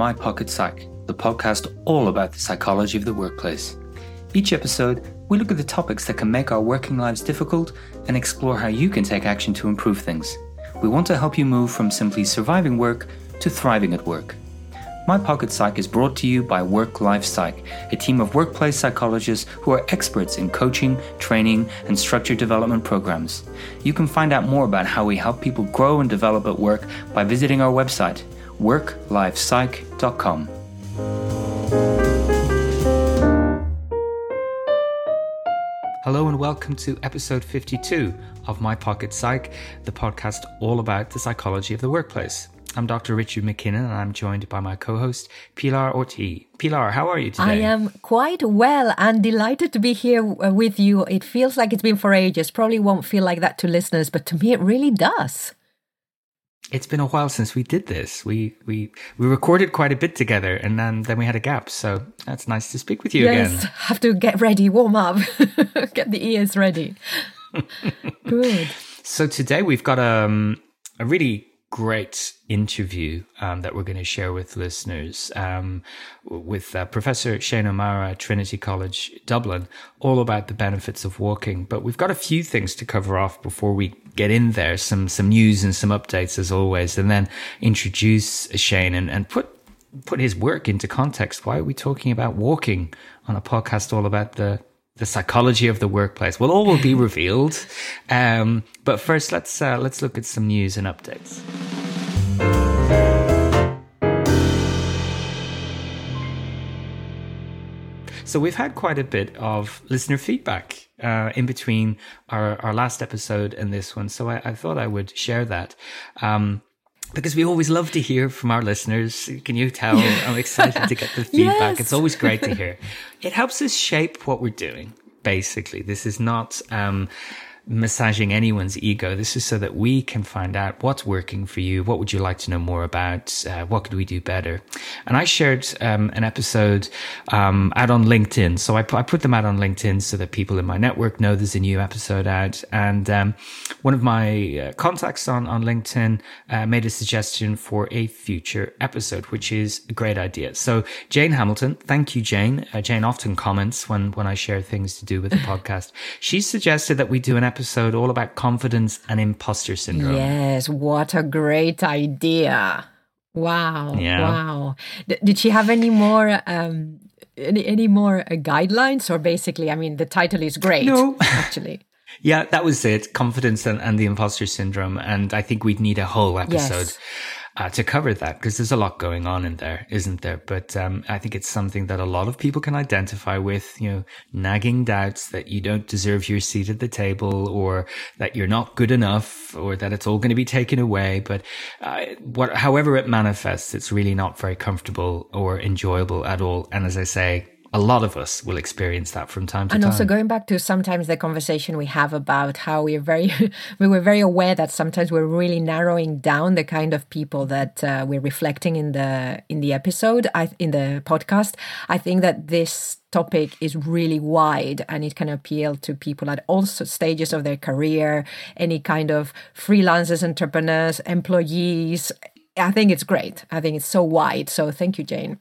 My Pocket Psych, the podcast all about the psychology of the workplace. Each episode, we look at the topics that can make our working lives difficult and explore how you can take action to improve things. We want to help you move from simply surviving work to thriving at work. My Pocket Psych is brought to you by Work Life Psych, a team of workplace psychologists who are experts in coaching, training, and structured development programs. You can find out more about how we help people grow and develop at work by visiting our website, worklifepsych.com. Hello and welcome to episode 52 of My Pocket Psych, the podcast all about the psychology of the workplace. I'm Dr. Richard McKinnon and I'm joined by my co host, Pilar Ortiz. Pilar, how are you today? I am quite well and delighted to be here uh, with you. It feels like it's been for ages. Probably won't feel like that to listeners, but to me it really does. It's been a while since we did this. We we we recorded quite a bit together, and then then we had a gap. So that's nice to speak with you yes, again. have to get ready, warm up, get the ears ready. Good. So today we've got um, a really great interview um, that we're going to share with listeners um, with uh, Professor Shane O'Mara Trinity College Dublin, all about the benefits of walking. But we've got a few things to cover off before we get in there. Some some news and some updates as always, and then introduce Shane and, and put put his work into context. Why are we talking about walking on a podcast all about the the psychology of the workplace. Well, all will be revealed. Um, but first, let's uh, let's look at some news and updates. So we've had quite a bit of listener feedback uh, in between our, our last episode and this one. So I, I thought I would share that. Um, because we always love to hear from our listeners. Can you tell? I'm excited to get the feedback. Yes. It's always great to hear. It helps us shape what we're doing. Basically, this is not um, massaging anyone's ego. This is so that we can find out what's working for you. What would you like to know more about? Uh, what could we do better? And I shared um, an episode um, out on LinkedIn. So I, pu- I put them out on LinkedIn so that people in my network know there's a new episode out. And um, one of my uh, contacts on, on LinkedIn uh, made a suggestion for a future episode, which is a great idea. So Jane Hamilton, thank you, Jane. Uh, Jane often comments when, when I share things to do with the podcast. She suggested that we do an episode all about confidence and imposter syndrome. Yes, what a great idea! Wow, Yeah. wow. D- did she have any more? Um, any, any more uh, guidelines or basically i mean the title is great No. actually Yeah, that was it. Confidence and, and the imposter syndrome. And I think we'd need a whole episode Yes. Uh, to cover that because there's a lot going on in there, isn't there? But um, I think it's something that a lot of people can identify with, you know, nagging doubts that you don't deserve your seat at the table or that you're not good enough or that it's all going to be taken away. But uh, what, however it manifests, it's really not very comfortable or enjoyable at all. And as I say, a lot of us will experience that from time to and time. And also going back to sometimes the conversation we have about how we're very we were very aware that sometimes we're really narrowing down the kind of people that uh, we're reflecting in the in the episode I, in the podcast. I think that this topic is really wide and it can appeal to people at all stages of their career any kind of freelancers entrepreneurs employees. I think it's great. I think it's so wide. So thank you jane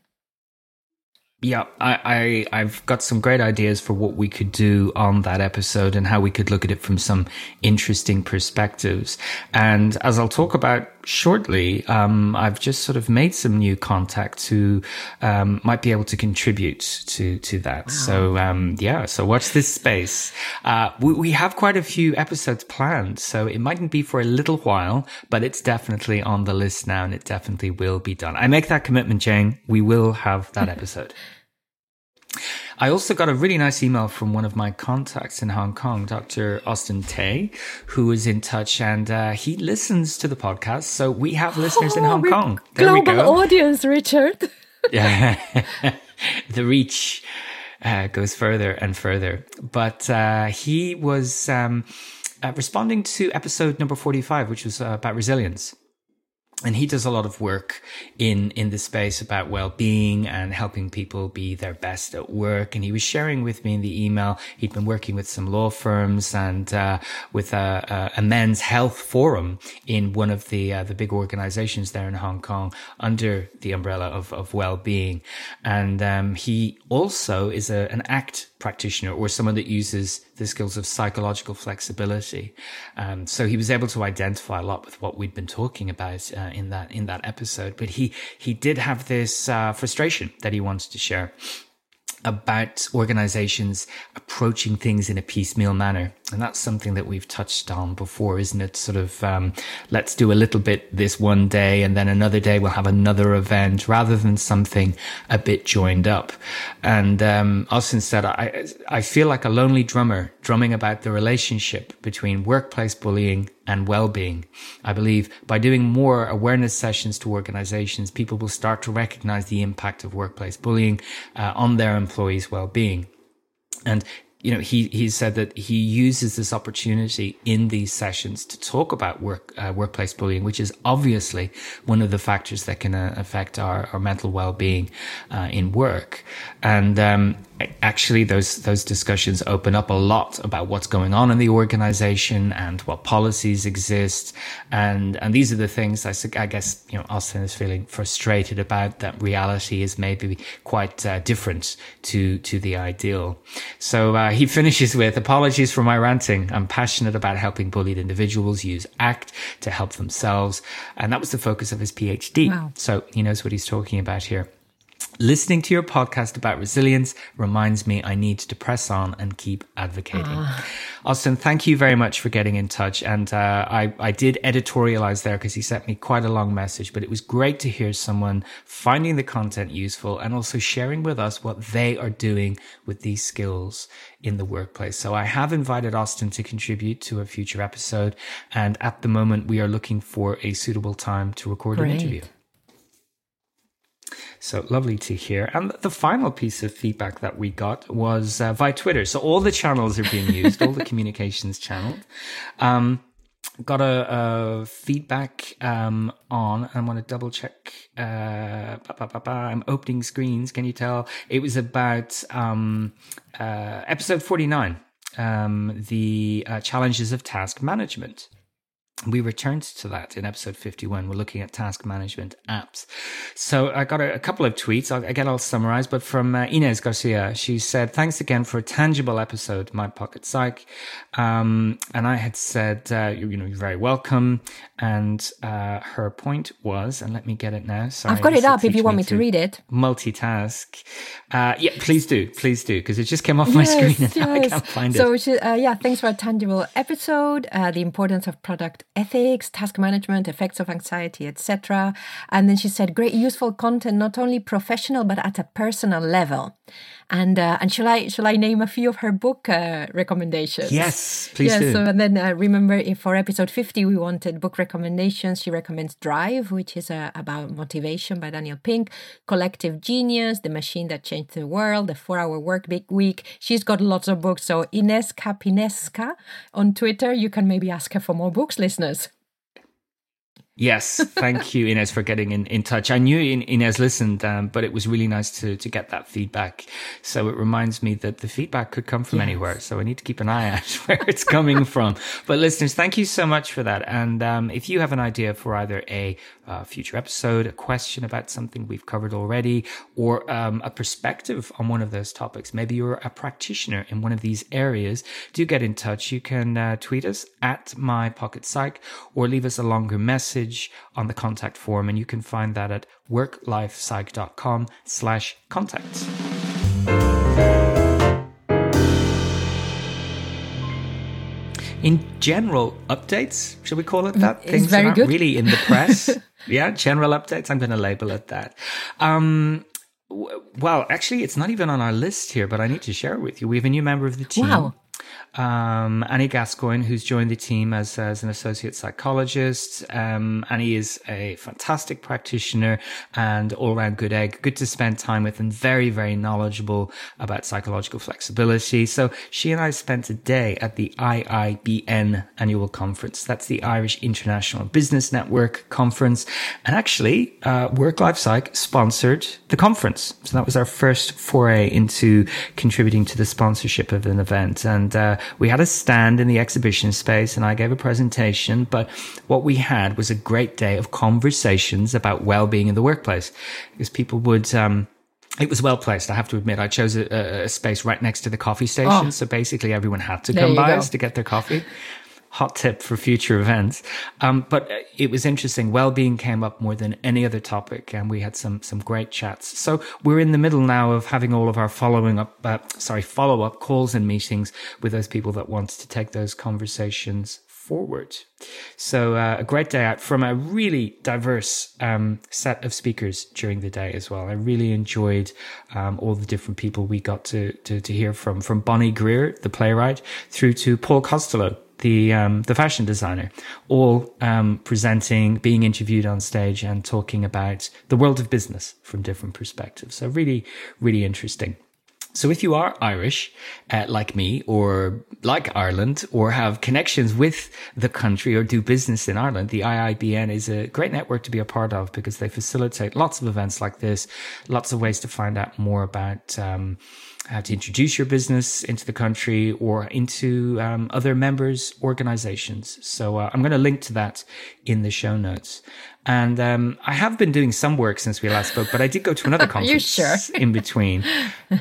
Yeah, I, I I've got some great ideas for what we could do on that episode and how we could look at it from some interesting perspectives. And as I'll talk about shortly, um, I've just sort of made some new contacts who um, might be able to contribute to to that. So um, yeah, so watch this space. Uh, we, we have quite a few episodes planned, so it mightn't be for a little while, but it's definitely on the list now, and it definitely will be done. I make that commitment, Jane. We will have that episode. I also got a really nice email from one of my contacts in Hong Kong, Dr. Austin Tay, who was in touch and uh, he listens to the podcast. So we have listeners in Oh, Hong Kong. There we global audience richard Yeah. the reach uh, goes further and further. But uh, he was um, uh, responding to episode number 45, which was uh, about resilience. And he does a lot of work in in the space about well-being and helping people be their best at work. And he was sharing with me in the email he'd been working with some law firms and uh, with a, a, men's health forum in one of the uh, the big organizations there in Hong Kong under the umbrella of of well-being. And um, he also is a, an ACT practitioner or someone that uses the skills of psychological flexibility. Um, so he was able to identify a lot with what we'd been talking about uh, in that in that episode. But he he did have this uh, frustration that he wanted to share about organizations approaching things in a piecemeal manner. And that's something that we've touched on before, isn't it? Sort of, um, let's do a little bit this one day and then another day we'll have another event rather than something a bit joined up. And, um, Austin said, I, I feel like a lonely drummer drumming about the relationship between workplace bullying and well-being. I believe by doing more awareness sessions to organizations, people will start to recognize the impact of workplace bullying uh, on their employees' well-being. And you know, he, he said that he uses this opportunity in these sessions to talk about work, uh, workplace bullying, which is obviously one of the factors that can uh, affect our, our mental well-being, uh, in work. And, um, actually those those discussions open up a lot about what's going on in the organization and what policies exist. And and these are the things I, I guess you know Austin is feeling frustrated about that reality is maybe quite uh, different to to the ideal. So uh, he finishes with apologies for my ranting. I'm passionate about helping bullied individuals use ACT to help themselves. And that was the focus of his PhD wow. so he knows what he's talking about here Listening to your podcast about resilience reminds me I need to press on and keep advocating. Uh. Austin, thank you very much for getting in touch. And uh, I, I did editorialize there because he sent me quite a long message, but it was great to hear someone finding the content useful and also sharing with us what they are doing with these skills in the workplace. So I have invited Austin to contribute to a future episode. And at the moment, we are looking for a suitable time to record great. an interview. So lovely to hear. And the final piece of feedback that we got was uh, via Twitter. So all the channels are being used, all the communications channels. Um, got a, a feedback um, on. I want to double check. Uh, I'm opening screens. Can you tell? It was about um, uh, episode 49, um, the uh, challenges of task management we returned to that in episode 51. We're looking at task management apps. So I got a, a couple of tweets. I'll, again, I'll summarize, but from uh, Inez Garcia, she said, thanks again for a tangible episode, My Pocket Psych. Um, and I had said, uh, you, you, know, you're very welcome. And uh, her point was, and let me get it now. Sorry, I've got it up if you want me to read it. Multitask. Uh, yeah, please do. Please do. Because it just came off my screen and yes. I can't find so it. So, uh, yeah, thanks for a tangible episode. Uh, the importance of product ethics, task management, effects of anxiety, etc. And then she said, great, useful content, not only professional, but at a personal level. And uh, and shall I shall I name a few of her book uh, recommendations? Yes, please yes, do. So and then uh, remember, if for episode fifty we wanted book recommendations, she recommends Drive, which is uh, about motivation by Daniel Pink, Collective Genius, The Machine That Changed the World, The Four Hour Work Week. She's got lots of books. So Ines Capinesca on Twitter, you can maybe ask her for more books, listeners. Yes, thank you, Inez, for getting in, in touch. I knew Inez listened, um, but it was really nice to, to get that feedback. So it reminds me that the feedback could come from yes. anywhere. So I need to keep an eye out where it's coming from. But listeners, thank you so much for that. And um, if you have an idea for either a uh, future episode, a question about something we've covered already, or um, a perspective on one of those topics, maybe you're a practitioner in one of these areas, do get in touch. You can uh, tweet us at my pocket psych or leave us a longer message message on the contact form, and you can find that at worklifepsych.com slash contact. In general updates, should we call it that? It's Things very are not good. really in the press. yeah, general updates. I'm going to label it that. Um, well, actually, it's not even on our list here, but I need to share it with you. We have a new member of the team. Wow. Um, Annie Gascoigne, who's joined the team as, as an associate psychologist. Um, Annie is a fantastic practitioner and all around good egg, good to spend time with and very, very knowledgeable about psychological flexibility. So she and I spent a day at the IIBN annual conference. That's the Irish International Business Network conference. And actually, uh, Work Life Psych sponsored the conference. So that was our first foray into contributing to the sponsorship of an event. And, uh, we had a stand in the exhibition space and I gave a presentation, but what we had was a great day of conversations about well-being in the workplace because people would, um, it was well placed. I have to admit, I chose a, a space right next to the coffee station. Oh. So basically everyone had to come by us to get their coffee hot tip for future events. Um, but it was interesting. Well-being came up more than any other topic, and we had some some great chats. So we're in the middle now of having all of our following up, uh, sorry, follow up calls and meetings with those people that want to take those conversations forward. So uh, a great day out from a really diverse um, set of speakers during the day as well. I really enjoyed um, all the different people we got to, to, to hear from, from Bonnie Greer, the playwright, through to Paul Costelloe, the um, the fashion designer, all um, presenting, being interviewed on stage, and talking about the world of business from different perspectives. So really, really interesting. So if you are Irish, uh, like me, or like Ireland, or have connections with the country or do business in Ireland, the IIBN is a great network to be a part of because they facilitate lots of events like this, lots of ways to find out more about. Um, how to introduce your business into the country or into um, other members' organizations. So uh, I'm going to link to that in the show notes. And um, I have been doing some work since we last spoke, but I did go to another conference sure? in between.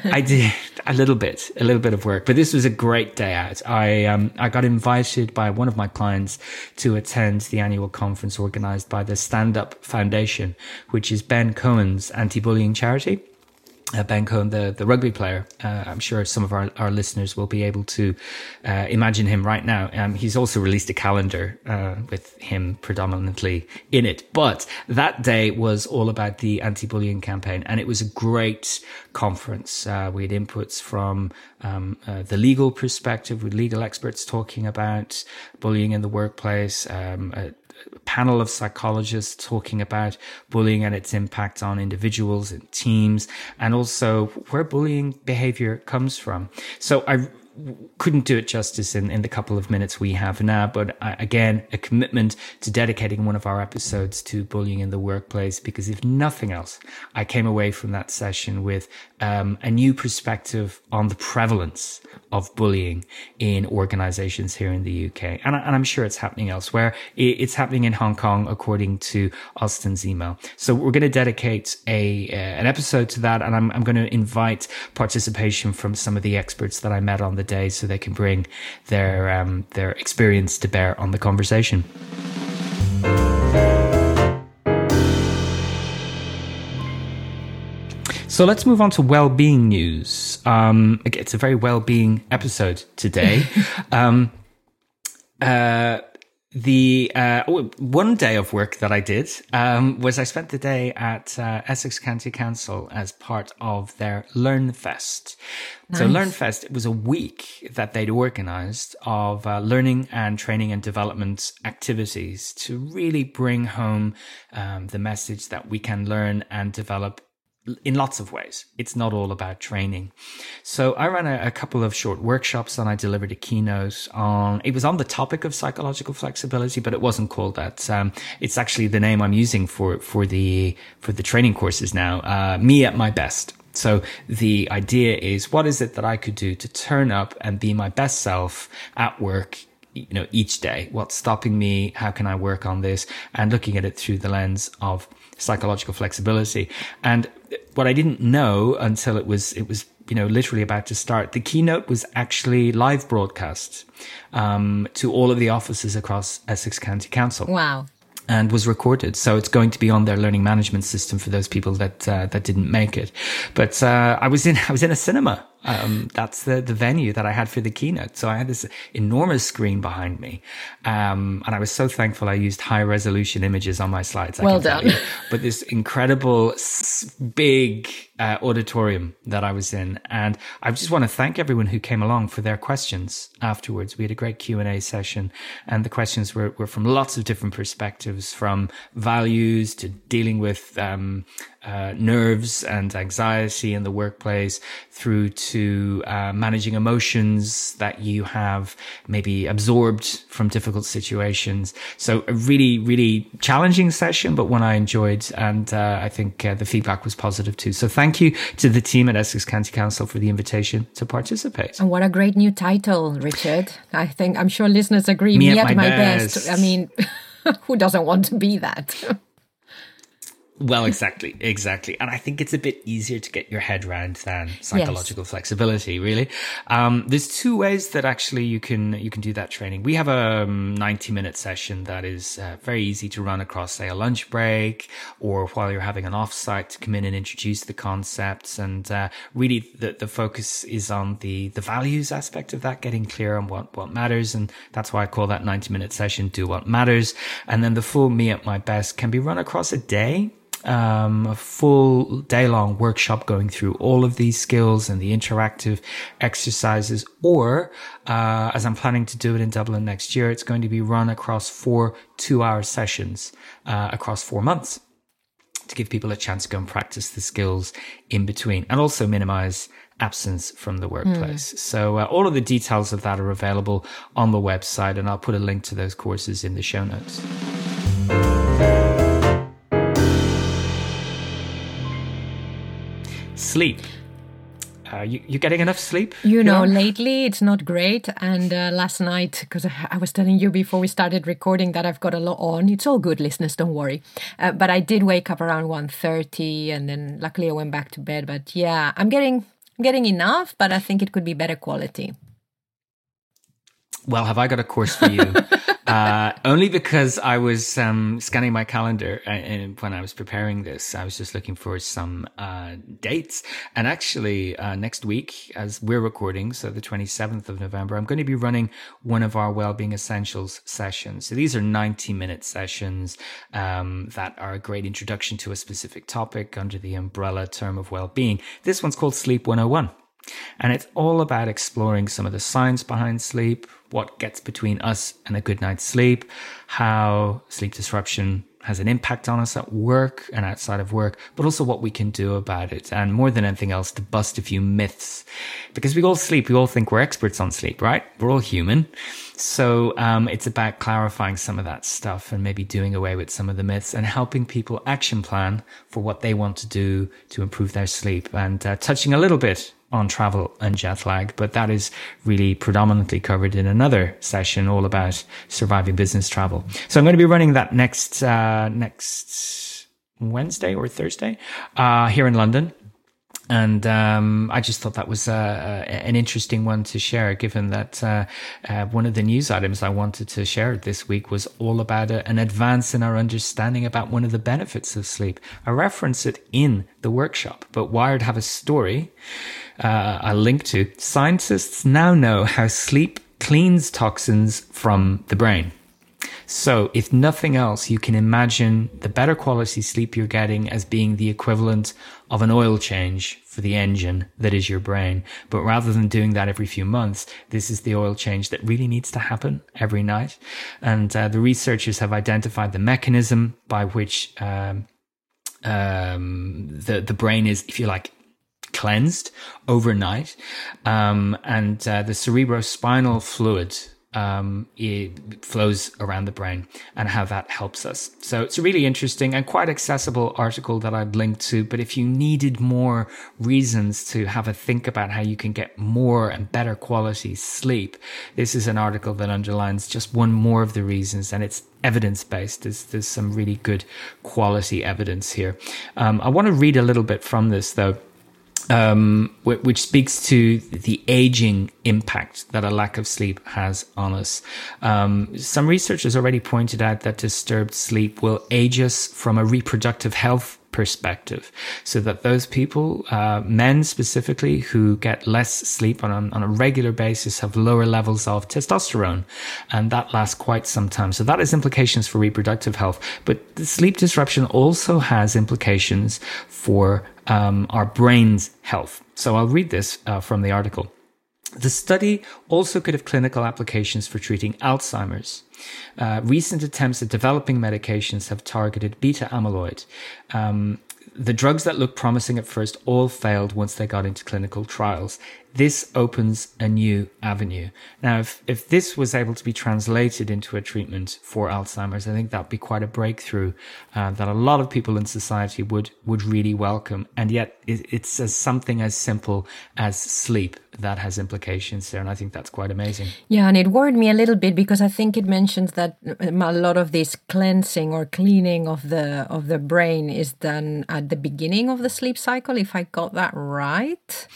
I did a little bit, a little bit of work, but this was a great day out. I um, I got invited by one of my clients to attend the annual conference organized by the Stand Up Foundation, which is Ben Cohen's anti-bullying charity uh, Ben Cohen, the, the rugby player. Uh, I'm sure some of our, our listeners will be able to uh, imagine him right now. Um, he's also released a calendar uh, with him predominantly in it. But that day was all about the anti-bullying campaign, and it was a great conference. Uh, we had inputs from um, uh, the legal perspective, with legal experts talking about bullying in the workplace. Um, panel of psychologists talking about bullying and its impact on individuals and teams, and also where bullying behavior comes from. So I couldn't do it justice in, in the couple of minutes we have now, but uh, again, a commitment to dedicating one of our episodes to bullying in the workplace, because if nothing else, I came away from that session with um, a new perspective on the prevalence of bullying in organizations here in the UK. And, I, am sure it's happening elsewhere. It's happening in Hong Kong, according to Austin's email. So we're going to dedicate a, uh, an episode to that. And I'm, I'm going to invite participation from some of the experts that I met on the day so they can bring their, um, their experience to bear on the conversation. So let's move on to well-being news. Um, it's a very well-being episode today. um, uh, the uh, oh, one day of work that I did um, was I spent the day at uh, Essex County Council as part of their Learn Fest. Nice. So Learn Fest it was a week that they'd organised of uh, learning and training and development activities to really bring home um, the message that we can learn and develop in lots of ways. It's not all about training. So I ran a, a, couple of short workshops and I delivered a keynote on, it was on the topic of psychological flexibility, but it wasn't called that. Um, it's actually the name I'm using for, for the, for the training courses now, uh, me at my best. So the idea is what is it that I could do to turn up and be my best self at work you know each day what's stopping me how can i work on this and looking at it through the lens of psychological flexibility and what I didn't know until it was it was you know literally about to start. The keynote was actually live broadcast um, to all of the offices across Essex County Council. Wow and was recorded. So it's going to be on their learning management system for those people that uh, that didn't make it. But uh, I was in I was in a cinema. Um, that's the, the venue that I had for the keynote. So I had this enormous screen behind me. Um, and I was so thankful I used high resolution images on my slides. I well done. But this incredible big uh, auditorium that I was in. And I just want to thank everyone who came along for their questions afterwards. We had a great Q and A session and the questions were, were from lots of different perspectives from values to dealing with, um, uh, nerves and anxiety in the workplace through to uh, managing emotions that you have maybe absorbed from difficult situations. So a really, really challenging session, but one I enjoyed. And uh, I think uh, the feedback was positive too. So thank you to the team at Essex County Council for the invitation to participate. And what a great new title, Richard. I think I'm sure listeners agree. Me, Me at, my, my best. best. I mean, who doesn't want to be that? Well, exactly, exactly. And I think it's a bit easier to get your head around than psychological yes. flexibility, really. Um, there's two ways that actually you can, you can do that training. We have a um, 90 minute session that is uh, very easy to run across, say, a lunch break or while you're having an offsite to come in and introduce the concepts. And, uh, really the, the focus is on the, the values aspect of that, getting clear on what, what matters. And that's why I call that 90 minute session, do what matters. And then the full me at my best can be run across a day um, a full day long workshop going through all of these skills and the interactive exercises. Or, uh, as I'm planning to do it in Dublin next year, it's going to be run across four two hour sessions, uh, across four months to give people a chance to go and practice the skills in between and also minimize absence from the workplace. Mm. So uh, all of the details of that are available on the website and I'll put a link to those courses in the show notes. Sleep. Uh, you, you getting enough sleep? You know, lately it's not great. And uh, last night, because I, I, was telling you before we started recording that I've got a lot on. It's all good, listeners. Don't worry. Uh, but I did wake up around 1.30 and then luckily I went back to bed. But yeah, I'm getting I'm getting enough, but I think it could be better quality. Well, have I got a course for you? uh, only because I was um, scanning my calendar uh, and when I was preparing this, I was just looking for some uh, dates. And actually, uh, next week, as we're recording, so the 27th of November, I'm going to be running one of our Wellbeing Essentials sessions. So these are 90 minute sessions um, that are a great introduction to a specific topic under the umbrella term of well-being. This one's called Sleep 101. And it's all about exploring some of the science behind sleep, what gets between us and a good night's sleep, how sleep disruption has an impact on us at work and outside of work, but also what we can do about it. And more than anything else, to bust a few myths. Because we all sleep, we all think we're experts on sleep, right? We're all human. So um, it's about clarifying some of that stuff and maybe doing away with some of the myths and helping people action plan for what they want to do to improve their sleep and uh, touching a little bit on travel and jet lag, but that is really predominantly covered in another session all about surviving business travel. So I'm going to be running that next, uh, next Wednesday or Thursday, uh, here in London. And um, I just thought that was uh, uh, an interesting one to share, given that uh, uh, one of the news items I wanted to share this week was all about a, an advance in our understanding about one of the benefits of sleep. I reference it in the workshop, but Wired have a story uh, I link to. Scientists now know how sleep cleans toxins from the brain. So, if nothing else, you can imagine the better quality sleep you're getting as being the equivalent of an oil change for the engine that is your brain. But rather than doing that every few months, this is the oil change that really needs to happen every night. And uh, the researchers have identified the mechanism by which um, um, the the brain is, if you like, cleansed overnight, um, and uh, the cerebrospinal fluid um, it flows around the brain and how that helps us. So it's a really interesting and quite accessible article that I'd link to. But if you needed more reasons to have a think about how you can get more and better quality sleep, this is an article that underlines just one more of the reasons and it's evidence based. There's, there's some really good quality evidence here. Um, I want to read a little bit from this though um, which speaks to the aging impact that a lack of sleep has on us. Um, some researchers already pointed out that disturbed sleep will age us from a reproductive health perspective so that those people, uh, men specifically who get less sleep on a, on a regular basis have lower levels of testosterone and that lasts quite some time. So that has implications for reproductive health, but sleep disruption also has implications for um, our brain's health. So I'll read this uh, from the article. The study also could have clinical applications for treating Alzheimer's. Uh, recent attempts at developing medications have targeted beta amyloid. Um, the drugs that looked promising at first all failed once they got into clinical trials this opens a new avenue. Now, if, if this was able to be translated into a treatment for Alzheimer's, I think that'd be quite a breakthrough uh, that a lot of people in society would, would really welcome. And yet it, it's as something as simple as sleep that has implications there. And I think that's quite amazing. Yeah. And it worried me a little bit because I think it mentions that um, a lot of this cleansing or cleaning of the, of the brain is done at the beginning of the sleep cycle, if I got that right.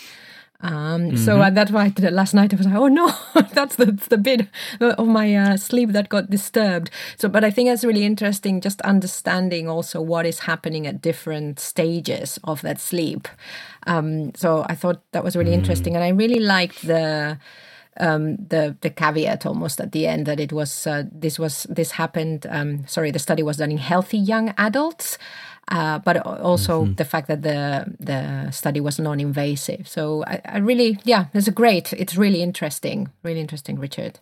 Um, mm-hmm. So uh, that's why last night I was like, oh no, that's the, the bit of my uh, sleep that got disturbed. So, but I think it's really interesting just understanding also what is happening at different stages of that sleep. Um, so I thought that was really mm. interesting, and I really liked the. Um, the the caveat almost at the end that it was uh, this was this happened. Um, sorry, the study was done in healthy young adults, uh, but also mm-hmm. the fact that the the study was non-invasive. So I, I really, yeah, it's a great. It's really interesting, really interesting, Richard.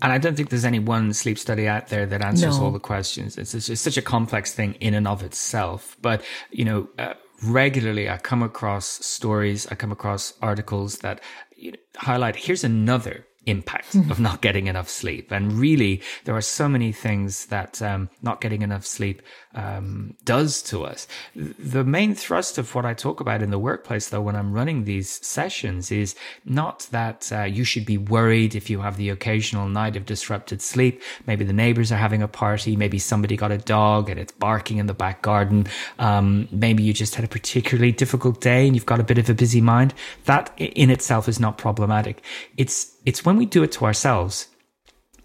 And I don't think there's any one sleep study out there that answers no. all the questions. It's, it's, it's, such a complex thing in and of itself. But you know, uh, regularly I come across stories, I come across articles that you know, highlight here's another impact of not getting enough sleep. And really, there are so many things that um, not getting enough sleep um, does to us. The main thrust of what I talk about in the workplace, though, when I'm running these sessions, is not that uh, you should be worried if you have the occasional night of disrupted sleep. Maybe the neighbors are having a party. Maybe somebody got a dog and it's barking in the back garden. Um, maybe you just had a particularly difficult day and you've got a bit of a busy mind. That in itself is not problematic. It's it's when we do it to ourselves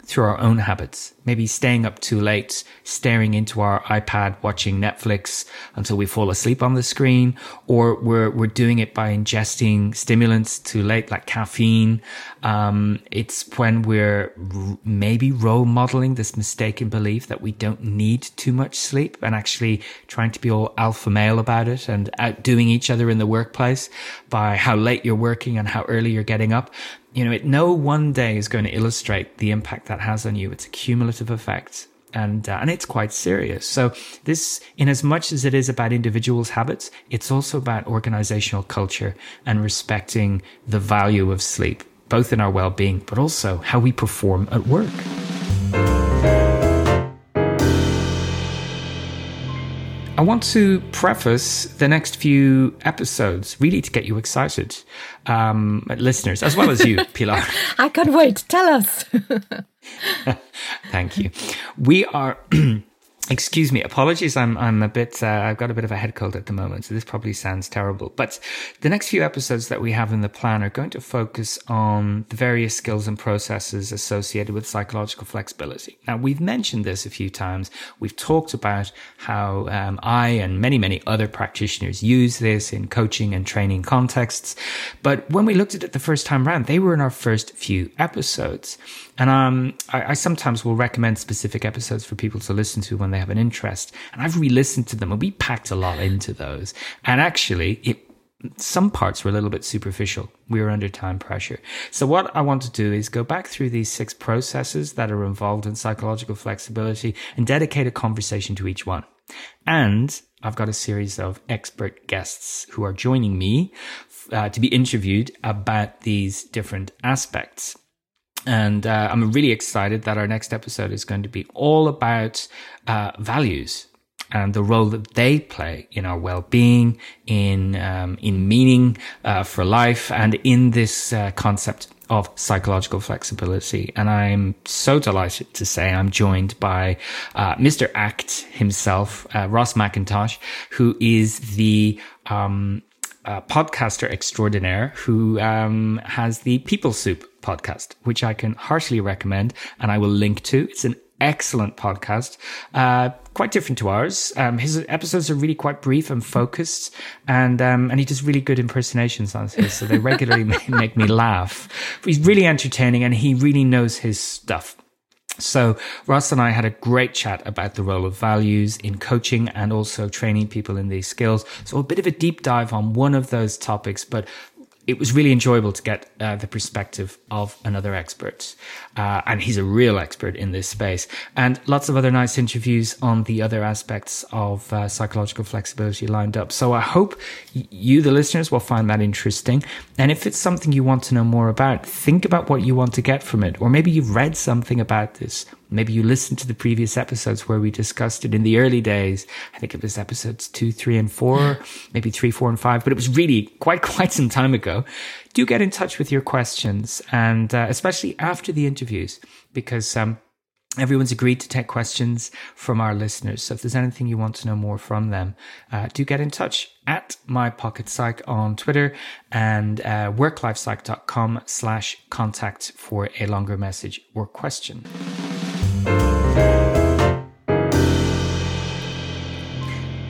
through our own habits, maybe staying up too late, staring into our iPad, watching Netflix until we fall asleep on the screen, or we're, we're doing it by ingesting stimulants too late, like caffeine. Um, it's when we're maybe role modeling this mistaken belief that we don't need too much sleep and actually trying to be all alpha male about it and outdoing each other in the workplace by how late you're working and how early you're getting up you know, it, no one day is going to illustrate the impact that has on you. It's a cumulative effect. And, uh, and it's quite serious. So this, in as much as it is about individuals' habits, it's also about organizational culture and respecting the value of sleep, both in our well-being, but also how we perform at work. I want to preface the next few episodes really to get you excited, um, listeners, as well as you, Pilar. I can't wait. Tell us. Thank you. We are Excuse me, apologies. I'm I'm a bit. Uh, I've got a bit of a head cold at the moment, so this probably sounds terrible. But the next few episodes that we have in the plan are going to focus on the various skills and processes associated with psychological flexibility. Now, we've mentioned this a few times. We've talked about how um, I and many many other practitioners use this in coaching and training contexts. But when we looked at it the first time around, they were in our first few episodes. And um, I, I, sometimes will recommend specific episodes for people to listen to when they have an interest. And I've re-listened to them, and we packed a lot into those. And actually, it some parts were a little bit superficial. We were under time pressure. So what I want to do is go back through these six processes that are involved in psychological flexibility and dedicate a conversation to each one. And I've got a series of expert guests who are joining me uh, to be interviewed about these different aspects. And uh, I'm really excited that our next episode is going to be all about uh, values and the role that they play in our well-being, in um, in meaning uh, for life, and in this uh, concept of psychological flexibility. And I'm so delighted to say I'm joined by uh, Mr. ACT himself, uh, Ross McIntosh, who is the um, podcaster extraordinaire who um, has the People Soup podcast, which I can heartily recommend and I will link to. It's an excellent podcast. Uh, quite different to ours. Um, his episodes are really quite brief and focused, and um, and he does really good impersonations on his, so they regularly make me laugh. He's really entertaining, and he really knows his stuff. So Russ and I had a great chat about the role of values in coaching and also training people in these skills. So a bit of a deep dive on one of those topics, but it was really enjoyable to get uh, the perspective of another expert. Uh, and he's a real expert in this space. And lots of other nice interviews on the other aspects of uh, psychological flexibility lined up. So I hope you, the listeners, will find that interesting. And if it's something you want to know more about, think about what you want to get from it. Or maybe you've read something about this Maybe you listened to the previous episodes where we discussed it in the early days. I think it was episodes two, three, and four, maybe three, four, and five, but it was really quite, quite some time ago. Do get in touch with your questions and uh, especially after the interviews because, um, Everyone's agreed to take questions from our listeners. So if there's anything you want to know more from them, uh, do get in touch at my pocket psych on Twitter and uh, worklifepsych.com slash contact for a longer message or question.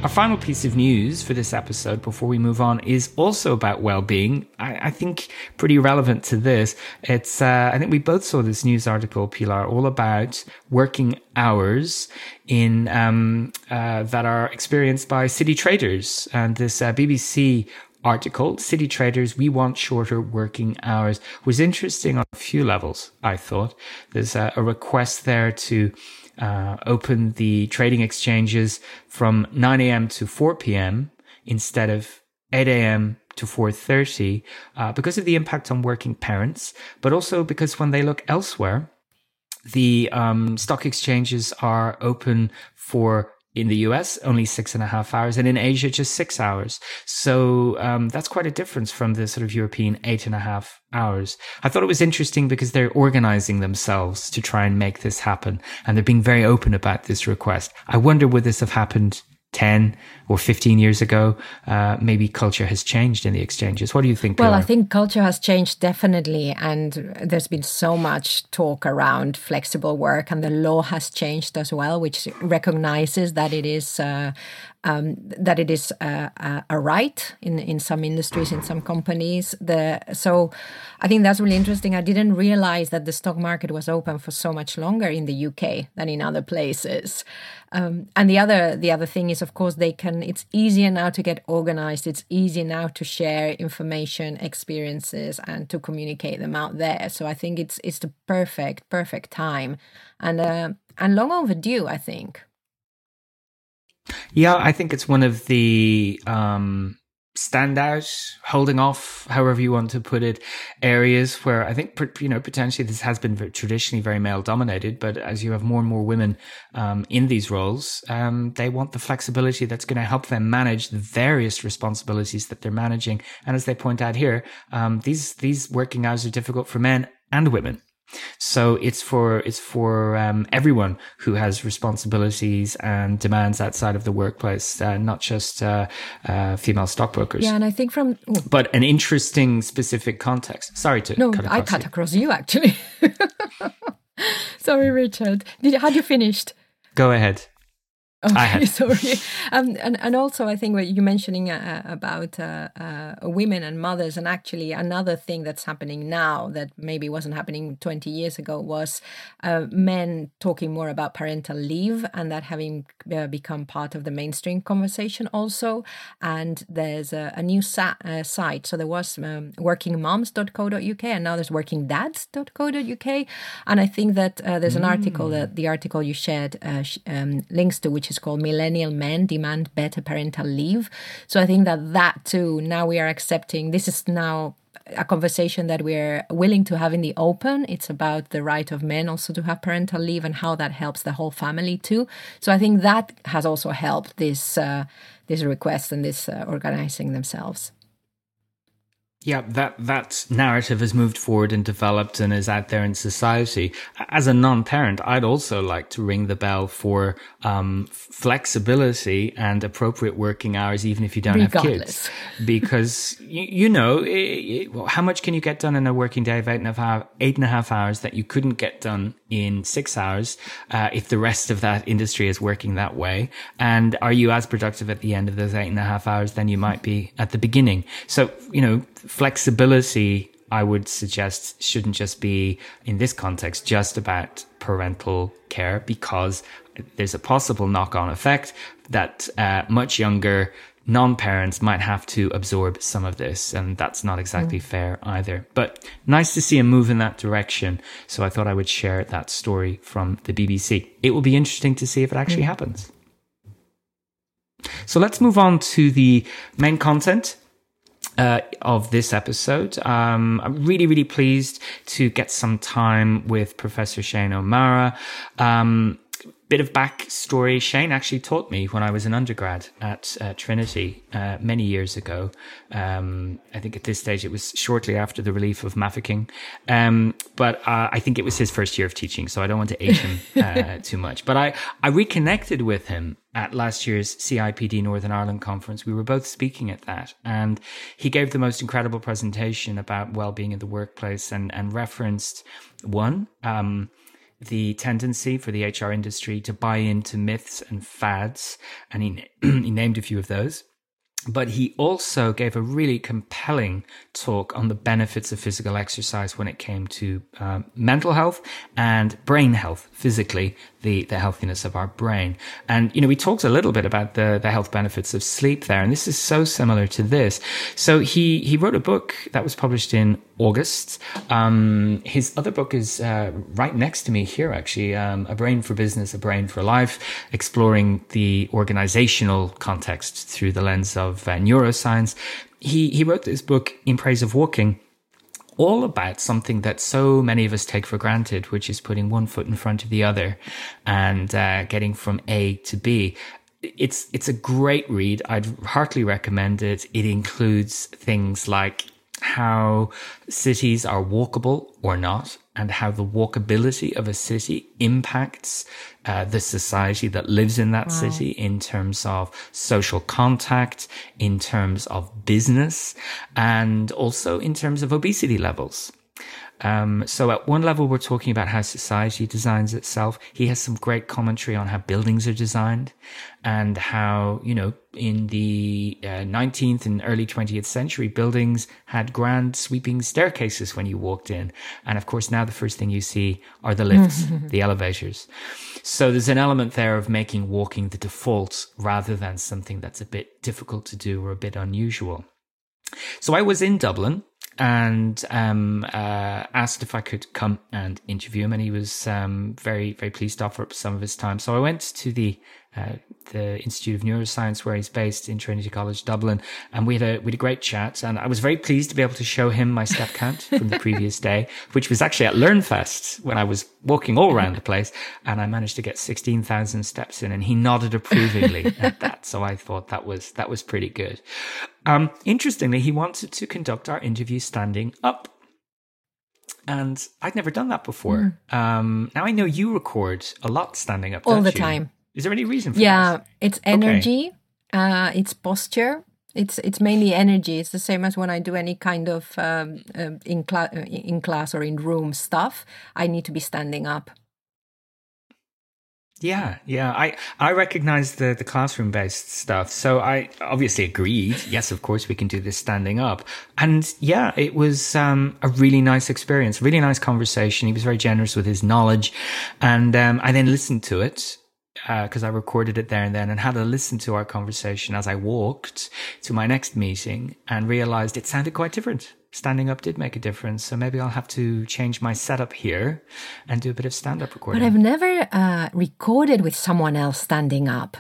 Our final piece of news for this episode before we move on is also about well-being. I, I think pretty relevant to this. It's, uh, I think we both saw this news article, Pilar, all about working hours in, um, uh, that are experienced by city traders. And this uh, BBC article, City Traders, We Want Shorter Working Hours, was interesting on a few levels, I thought. There's a, a request there to uh, open the trading exchanges from 9 a.m. to 4 p.m. instead of 8 a.m. to 4.30 uh, because of the impact on working parents, but also because when they look elsewhere, the um, stock exchanges are open for in the US, only six and a half hours, and in Asia, just six hours. So um, that's quite a difference from the sort of European eight and a half hours. I thought it was interesting because they're organizing themselves to try and make this happen, and they're being very open about this request. I wonder would this have happened 10 or 15 years ago, uh, maybe culture has changed in the exchanges. What do you think? Pilar? Well, I think culture has changed definitely. And there's been so much talk around flexible work, and the law has changed as well, which recognizes that it is uh, um, that it is a, a, right in, in some industries, in some companies. The, so I think that's really interesting. I didn't realize that the stock market was open for so much longer in the UK than in other places. Um, and the other the other thing is, of course, they can. It's easier now to get organized. It's easier now to share information, experiences, and to communicate them out there. So I think it's it's the perfect perfect time, and uh, and long overdue. I think. Yeah, I think it's one of the um, standout, holding off, however you want to put it, areas where I think, you know, potentially this has been traditionally very male dominated, but as you have more and more women um, in these roles, um, they want the flexibility that's going to help them manage the various responsibilities that they're managing. And as they point out here, um, these, these working hours are difficult for men and women. So it's for it's for um, everyone who has responsibilities and demands outside of the workplace, uh, not just uh, uh, female stockbrokers. Yeah, and I think from oh. but an interesting specific context. Sorry to no, cut I cut you. across you actually. Sorry, Richard. Did had you finished? Go ahead. Okay, sorry. Um, and and also, I think what you're mentioning uh, about uh, uh, women and mothers, and actually another thing that's happening now that maybe wasn't happening 20 years ago was uh, men talking more about parental leave, and that having uh, become part of the mainstream conversation also. And there's a, a new sa- uh, site. So there was um, workingmoms.co.uk, and now there's workingdads.co.uk. And I think that there's an mm. article that the article you shared sh- um, links to, which is called Millennial Men Demand Better Parental Leave. So I think that that too, now we are accepting, this is now a conversation that we're willing to have in the open. It's about the right of men also to have parental leave and how that helps the whole family too. So I think that has also helped this uh, this request and this uh, organizing themselves. Yeah, that that narrative has moved forward and developed and is out there in society. As a non-parent, I'd also like to ring the bell for um, flexibility and appropriate working hours, even if you don't Regardless. have kids, because you, you know it, it, how much can you get done in a working day of eight and a half eight and a half hours that you couldn't get done in six hours uh, if the rest of that industry is working that way? And are you as productive at the end of those eight and a half hours than you might be at the beginning? So, you know, flexibility I would suggest shouldn't just be in this context just about parental care because there's a possible knock on effect that uh, much younger non parents might have to absorb some of this. And that's not exactly mm. fair either. But nice to see a move in that direction. So I thought I would share that story from the BBC. It will be interesting to see if it actually mm. happens. So let's move on to the main content uh, of this episode. Um, I'm really, really pleased to get some time with Professor Shane O'Mara. Um, bit of backstory Shane actually taught me when I was an undergrad at uh, Trinity uh, many years ago. Um, I think at this stage it was shortly after the relief of Mafeking. Um, but uh, I think it was his first year of teaching, so I don't want to age him uh, too much. But I, I reconnected with him at last year's CIPD Northern Ireland conference. We were both speaking at that, and he gave the most incredible presentation about well-being in the workplace and, and referenced one, um, the tendency for the HR industry to buy into myths and fads, and he, he named a few of those. But he also gave a really compelling talk on the benefits of physical exercise when it came to um, mental health and brain health, physically, the, the healthiness of our brain. And, you know, we talked a little bit about the, the health benefits of sleep there. And this is so similar to this. So he, he wrote a book that was published in August. Um, his other book is uh, right next to me here, actually, um, A Brain for Business, A Brain for Life, exploring the organizational context through the lens of uh, neuroscience. He, he wrote this book in praise of walking all about something that so many of us take for granted, which is putting one foot in front of the other and uh, getting from A to B. It's it's a great read. I'd heartily recommend it. It includes things like how cities are walkable or not, and how the walkability of a city impacts uh, the society that lives in that wow. city in terms of social contact, in terms of business, and also in terms of obesity levels. Um, so at one level, we're talking about how society designs itself. He has some great commentary on how buildings are designed and how, you know, in the uh, 19th and early 20th century, buildings had grand sweeping staircases when you walked in. And of course, now the first thing you see are the lifts, the elevators. So there's an element there of making walking the default rather than something that's a bit difficult to do or a bit unusual. So I was in Dublin and um, uh, asked if I could come and interview him, and he was um, very, very pleased to offer up some of his time. So I went to the uh, the Institute of Neuroscience, where he's based in Trinity College Dublin, and we had a we had a great chat. And I was very pleased to be able to show him my step count from the previous day, which was actually at LearnFest when I was walking all around the place, and I managed to get sixteen thousand steps in, and he nodded approvingly at that. So I thought that was that was pretty good. Um, interestingly, he wanted to conduct our interview standing up. And I'd never done that before. Mm. Um, now I know you record a lot standing up all the you? time. Is there any reason for yeah, it's energy, okay. uh, it's posture. It's it's mainly energy. It's the same as when I do any kind of um, uh, in class uh, in class or in room stuff. I need to be standing up. Yeah, yeah. I I recognize the the classroom based stuff. So I obviously agreed. Yes, of course we can do this standing up. And yeah, it was um, a really nice experience, really nice conversation. He was very generous with his knowledge, and um, I then listened to it because uh, I recorded it there and then and had a listen to our conversation as I walked to my next meeting and realized it sounded quite different. Standing up did make a difference. So maybe I'll have to change my setup here and do a bit of stand up recording. But I've never uh, recorded with someone else standing up.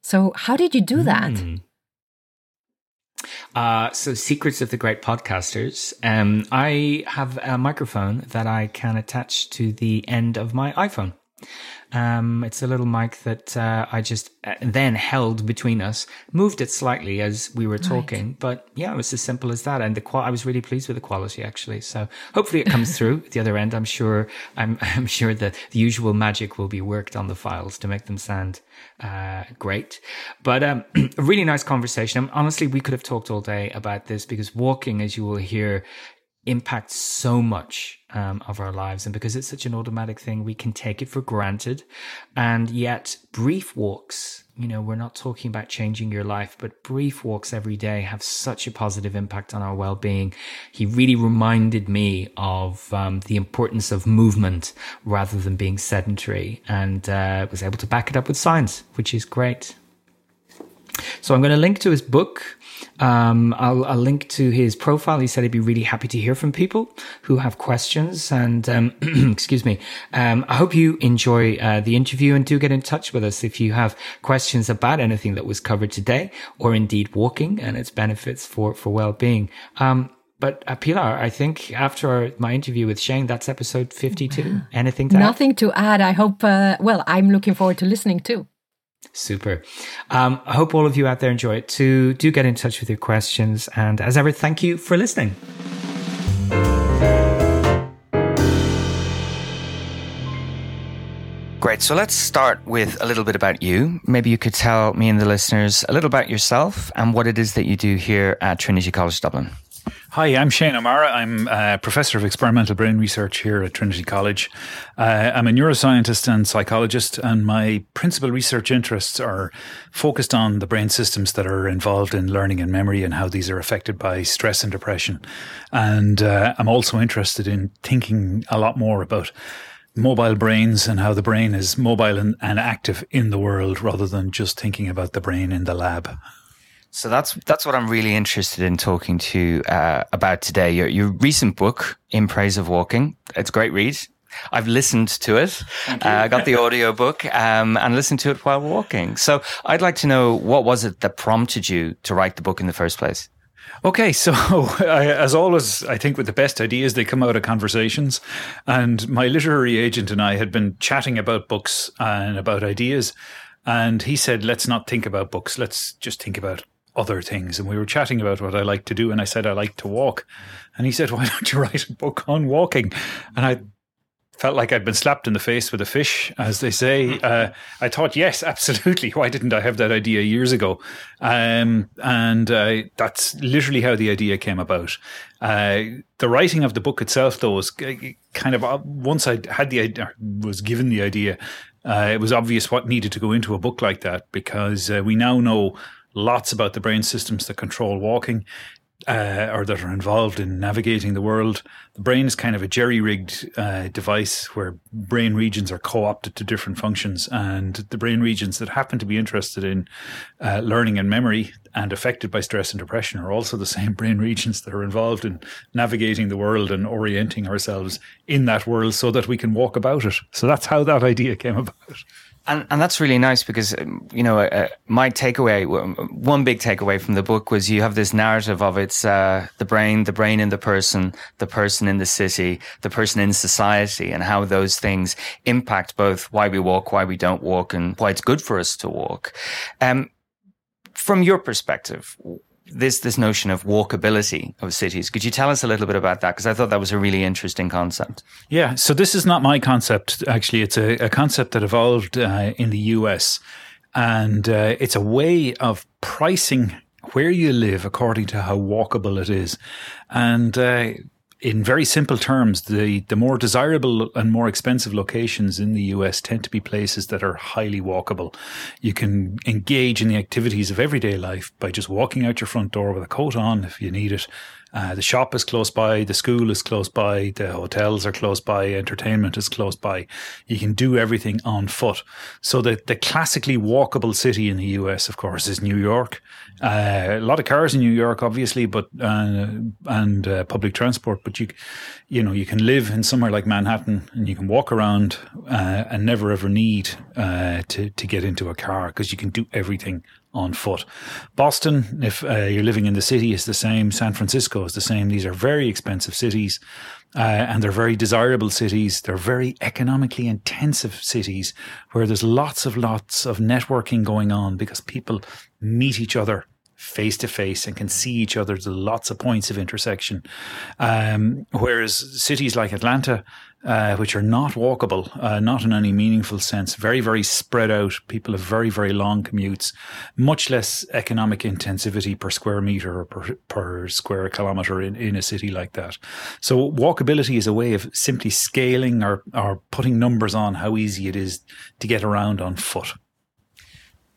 So how did you do that? Mm. Uh, so, secrets of the great podcasters. Um, I have a microphone that I can attach to the end of my iPhone. Um, it's a little mic that uh, I just uh, then held between us, moved it slightly as we were talking, right. but yeah, it was as simple as that. And the qual- I was really pleased with the quality actually. So hopefully it comes through at the other end. I'm sure. I'm I'm sure that the usual magic will be worked on the files to make them sound uh, great. But um, a really nice conversation. honestly, we could have talked all day about this because walking, as you will hear, impacts so much um, of our lives. And because it's such an automatic thing, we can take it for granted. And yet, brief walks, you know, we're not talking about changing your life, but brief walks every day have such a positive impact on our well being. He really reminded me of um, the importance of movement rather than being sedentary and uh, was able to back it up with science, which is great. So I'm going to link to his book. Um, I'll, I'll, link to his profile. He said he'd be really happy to hear from people who have questions. And um, excuse me, um, I hope you enjoy uh, the interview and do get in touch with us if you have questions about anything that was covered today, or indeed walking and its benefits for for well being. Um, but uh, Pilar, I think after my interview with Shane, that's episode 52. Anything to Nothing add? to add. I hope, uh, well, I'm looking forward to listening too. Super. Um, I hope all of you out there enjoy it too. Do get in touch with your questions. And as ever, thank you for listening. Great. So let's start with a little bit about you. Maybe you could tell me and the listeners a little about yourself and what it is that you do here at Trinity College Dublin. Hi, I'm Shane O'Mara. I'm a professor of experimental brain research here at Trinity College. Uh, I'm a neuroscientist and psychologist, and my principal research interests are focused on the brain systems that are involved in learning and memory and how these are affected by stress and depression. And uh, I'm also interested in thinking a lot more about mobile brains and how the brain is mobile and, and active in the world rather than just thinking about the brain in the lab. So that's that's what I'm really interested in talking to you uh, about today. Your your recent book, In Praise of Walking. It's a great read. I've listened to it. Uh, I got the audio book um, and listened to it while walking. So I'd like to know what was it that prompted you to write the book in the first place? Okay, so I, as always, I think with the best ideas, they come out of conversations. And my literary agent and I had been chatting about books and about ideas. And he said, let's not think about books. Let's just think about other things. And we were chatting about what I like to do. And I said, I like to walk. And he said, Why don't you write a book on walking? And I felt like I'd been slapped in the face with a fish, as they say. Uh, I thought, yes, absolutely. Why didn't I have that idea years ago? Um, and uh, that's literally how the idea came about. Uh, the writing of the book itself, though, was kind of uh, once I had the idea, was given the idea, uh, it was obvious what needed to go into a book like that because uh, we now know lots about the brain systems that control walking uh, or that are involved in navigating the world. The brain is kind of a jerry rigged uh, device where brain regions are co opted to different functions. And the brain regions that happen to be interested in uh, learning and memory and affected by stress and depression are also the same brain regions that are involved in navigating the world and orienting ourselves in that world so that we can walk about it. So that's how that idea came about. And, and that's really nice because, um, you know, uh, my takeaway, one big takeaway from the book was you have this narrative of it's uh, the brain, the brain in the person, the person in the city, the person in society, and how those things impact both why we walk, why we don't walk, and why it's good for us to walk. Um, from your perspective, this this notion of walkability of cities. Could you tell us a little bit about that? Because I thought that was a really interesting concept. Yeah, so this is not my concept. Actually, it's a, a concept that evolved uh, in the US, and uh, it's a way of pricing where you live according to how walkable it is, and. Uh, in very simple terms, the, the more desirable and more expensive locations in the US tend to be places that are highly walkable. You can engage in the activities of everyday life by just walking out your front door with a coat on if you need it. Uh, the shop is close by, the school is close by, the hotels are close by, entertainment is close by. You can do everything on foot. So the, the classically walkable city in the US, of course, is New York. Uh, a lot of cars in New York, obviously, but uh, and uh, public transport. But you, you know, you can live in somewhere like Manhattan and you can walk around uh, and never ever need uh, to to get into a car because you can do everything on foot. Boston, if uh, you're living in the city, is the same. San Francisco is the same. These are very expensive cities. Uh, and they're very desirable cities. They're very economically intensive cities where there's lots of lots of networking going on because people meet each other face to face and can see each other. There's lots of points of intersection. Um, whereas cities like Atlanta, uh, which are not walkable, uh, not in any meaningful sense, very, very spread out. People have very, very long commutes, much less economic intensivity per square meter or per, per square kilometer in, in a city like that. So walkability is a way of simply scaling or, or putting numbers on how easy it is to get around on foot.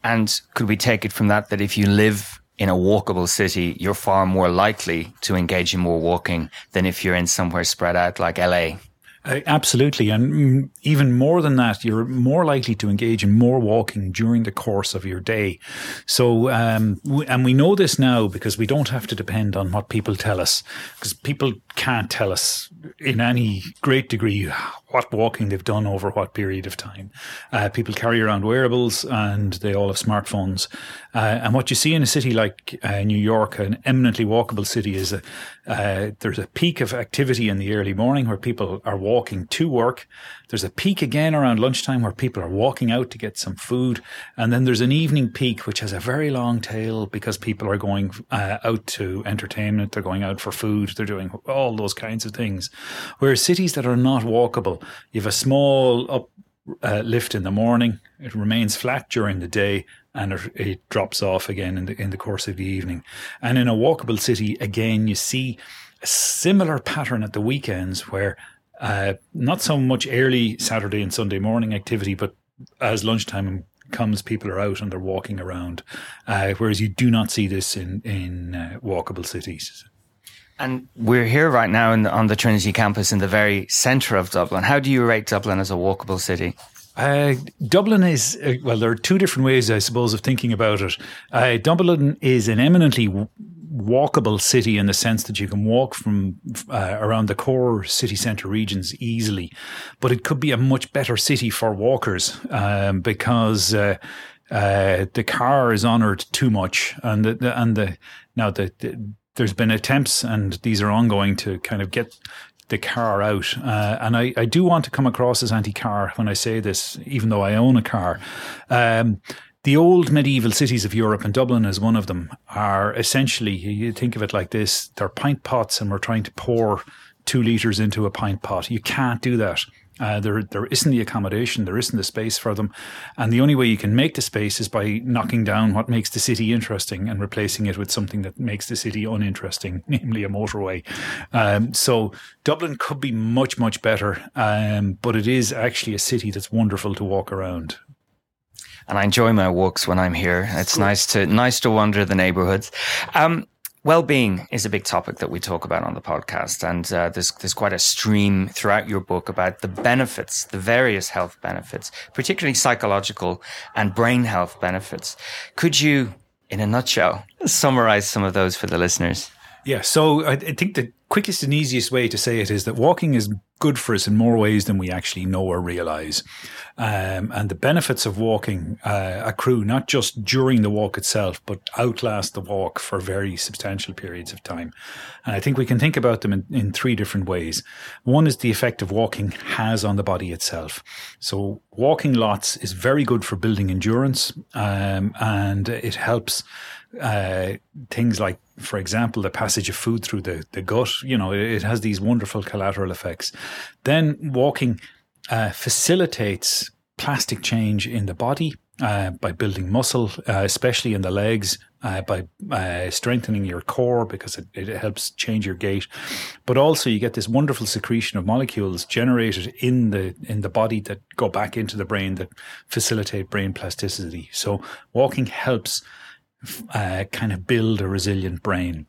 And could we take it from that that if you live in a walkable city, you're far more likely to engage in more walking than if you're in somewhere spread out like LA? Uh, absolutely. And mm, even more than that, you're more likely to engage in more walking during the course of your day. So, um, and we know this now because we don't have to depend on what people tell us because people can't tell us in any great degree what walking they've done over what period of time. Uh, people carry around wearables and they all have smartphones. Uh, and what you see in a city like uh, New York, an eminently walkable city, is a, uh, there's a peak of activity in the early morning where people are walking to work. There's a peak again around lunchtime where people are walking out to get some food. And then there's an evening peak, which has a very long tail because people are going uh, out to entertainment. They're going out for food. They're doing all those kinds of things. Whereas cities that are not walkable, you have a small up uh, lift in the morning. It remains flat during the day and it, drops off again in the, in the course of the evening. And in a walkable city, again, you see a similar pattern at the weekends where uh, not so much early Saturday and Sunday morning activity, but as lunchtime comes, people are out and they're walking around. Uh, whereas you do not see this in in uh, walkable cities. And we're here right now the, on the Trinity campus in the very centre of Dublin. How do you rate Dublin as a walkable city? Uh, Dublin is, uh, well, there are two different ways, I suppose, of thinking about it. Uh, Dublin is an eminently walkable city in the sense that you can walk from uh, around the core city centre regions easily, but it could be a much better city for walkers um, because uh, uh, the car is honoured too much, and the, the and the now the, the, there's been attempts, and these are ongoing to kind of get the car out. Uh, and I, I do want to come across as anti-car when I say this, even though I own a car. Um, the old medieval cities of Europe, and Dublin is one of them, are essentially, you think of it like this, they're pint pots and we're trying to pour two litres into a pint pot. You can't do that. Uh, there, there isn't the accommodation, there isn't the space for them, and the only way you can make the space is by knocking down what makes the city interesting and replacing it with something that makes the city uninteresting, namely a motorway. Um, so Dublin could be much, much better, um, but it is actually a city that's wonderful to walk around and I enjoy my walks when I'm here. It's cool. nice to nice to wander the neighborhoods. Um, well-being is a big topic that we talk about on the podcast, and uh, there's there's quite a stream throughout your book about the benefits, the various health benefits, particularly psychological and brain health benefits. Could you, in a nutshell, summarize some of those for the listeners? Yeah, so I, I think the quickest and easiest way to say it is that walking is good for us in more ways than we actually know or realize. Um, and the benefits of walking uh, accrue not just during the walk itself, but outlast the walk for very substantial periods of time. And I think we can think about them in, in three different ways. One is the effect of walking has on the body itself. So walking lots is very good for building endurance, um, and it helps uh, things like, for example, the passage of food through the, the gut. You know, it, has these wonderful collateral effects. Then walking uh, facilitates plastic change in the body uh, by building muscle, uh, especially in the legs, uh, by uh, strengthening your core because it, it, helps change your gait. But also, you get this wonderful secretion of molecules generated in the in the body that go back into the brain that facilitate brain plasticity. So, walking helps uh, kind of build a resilient brain.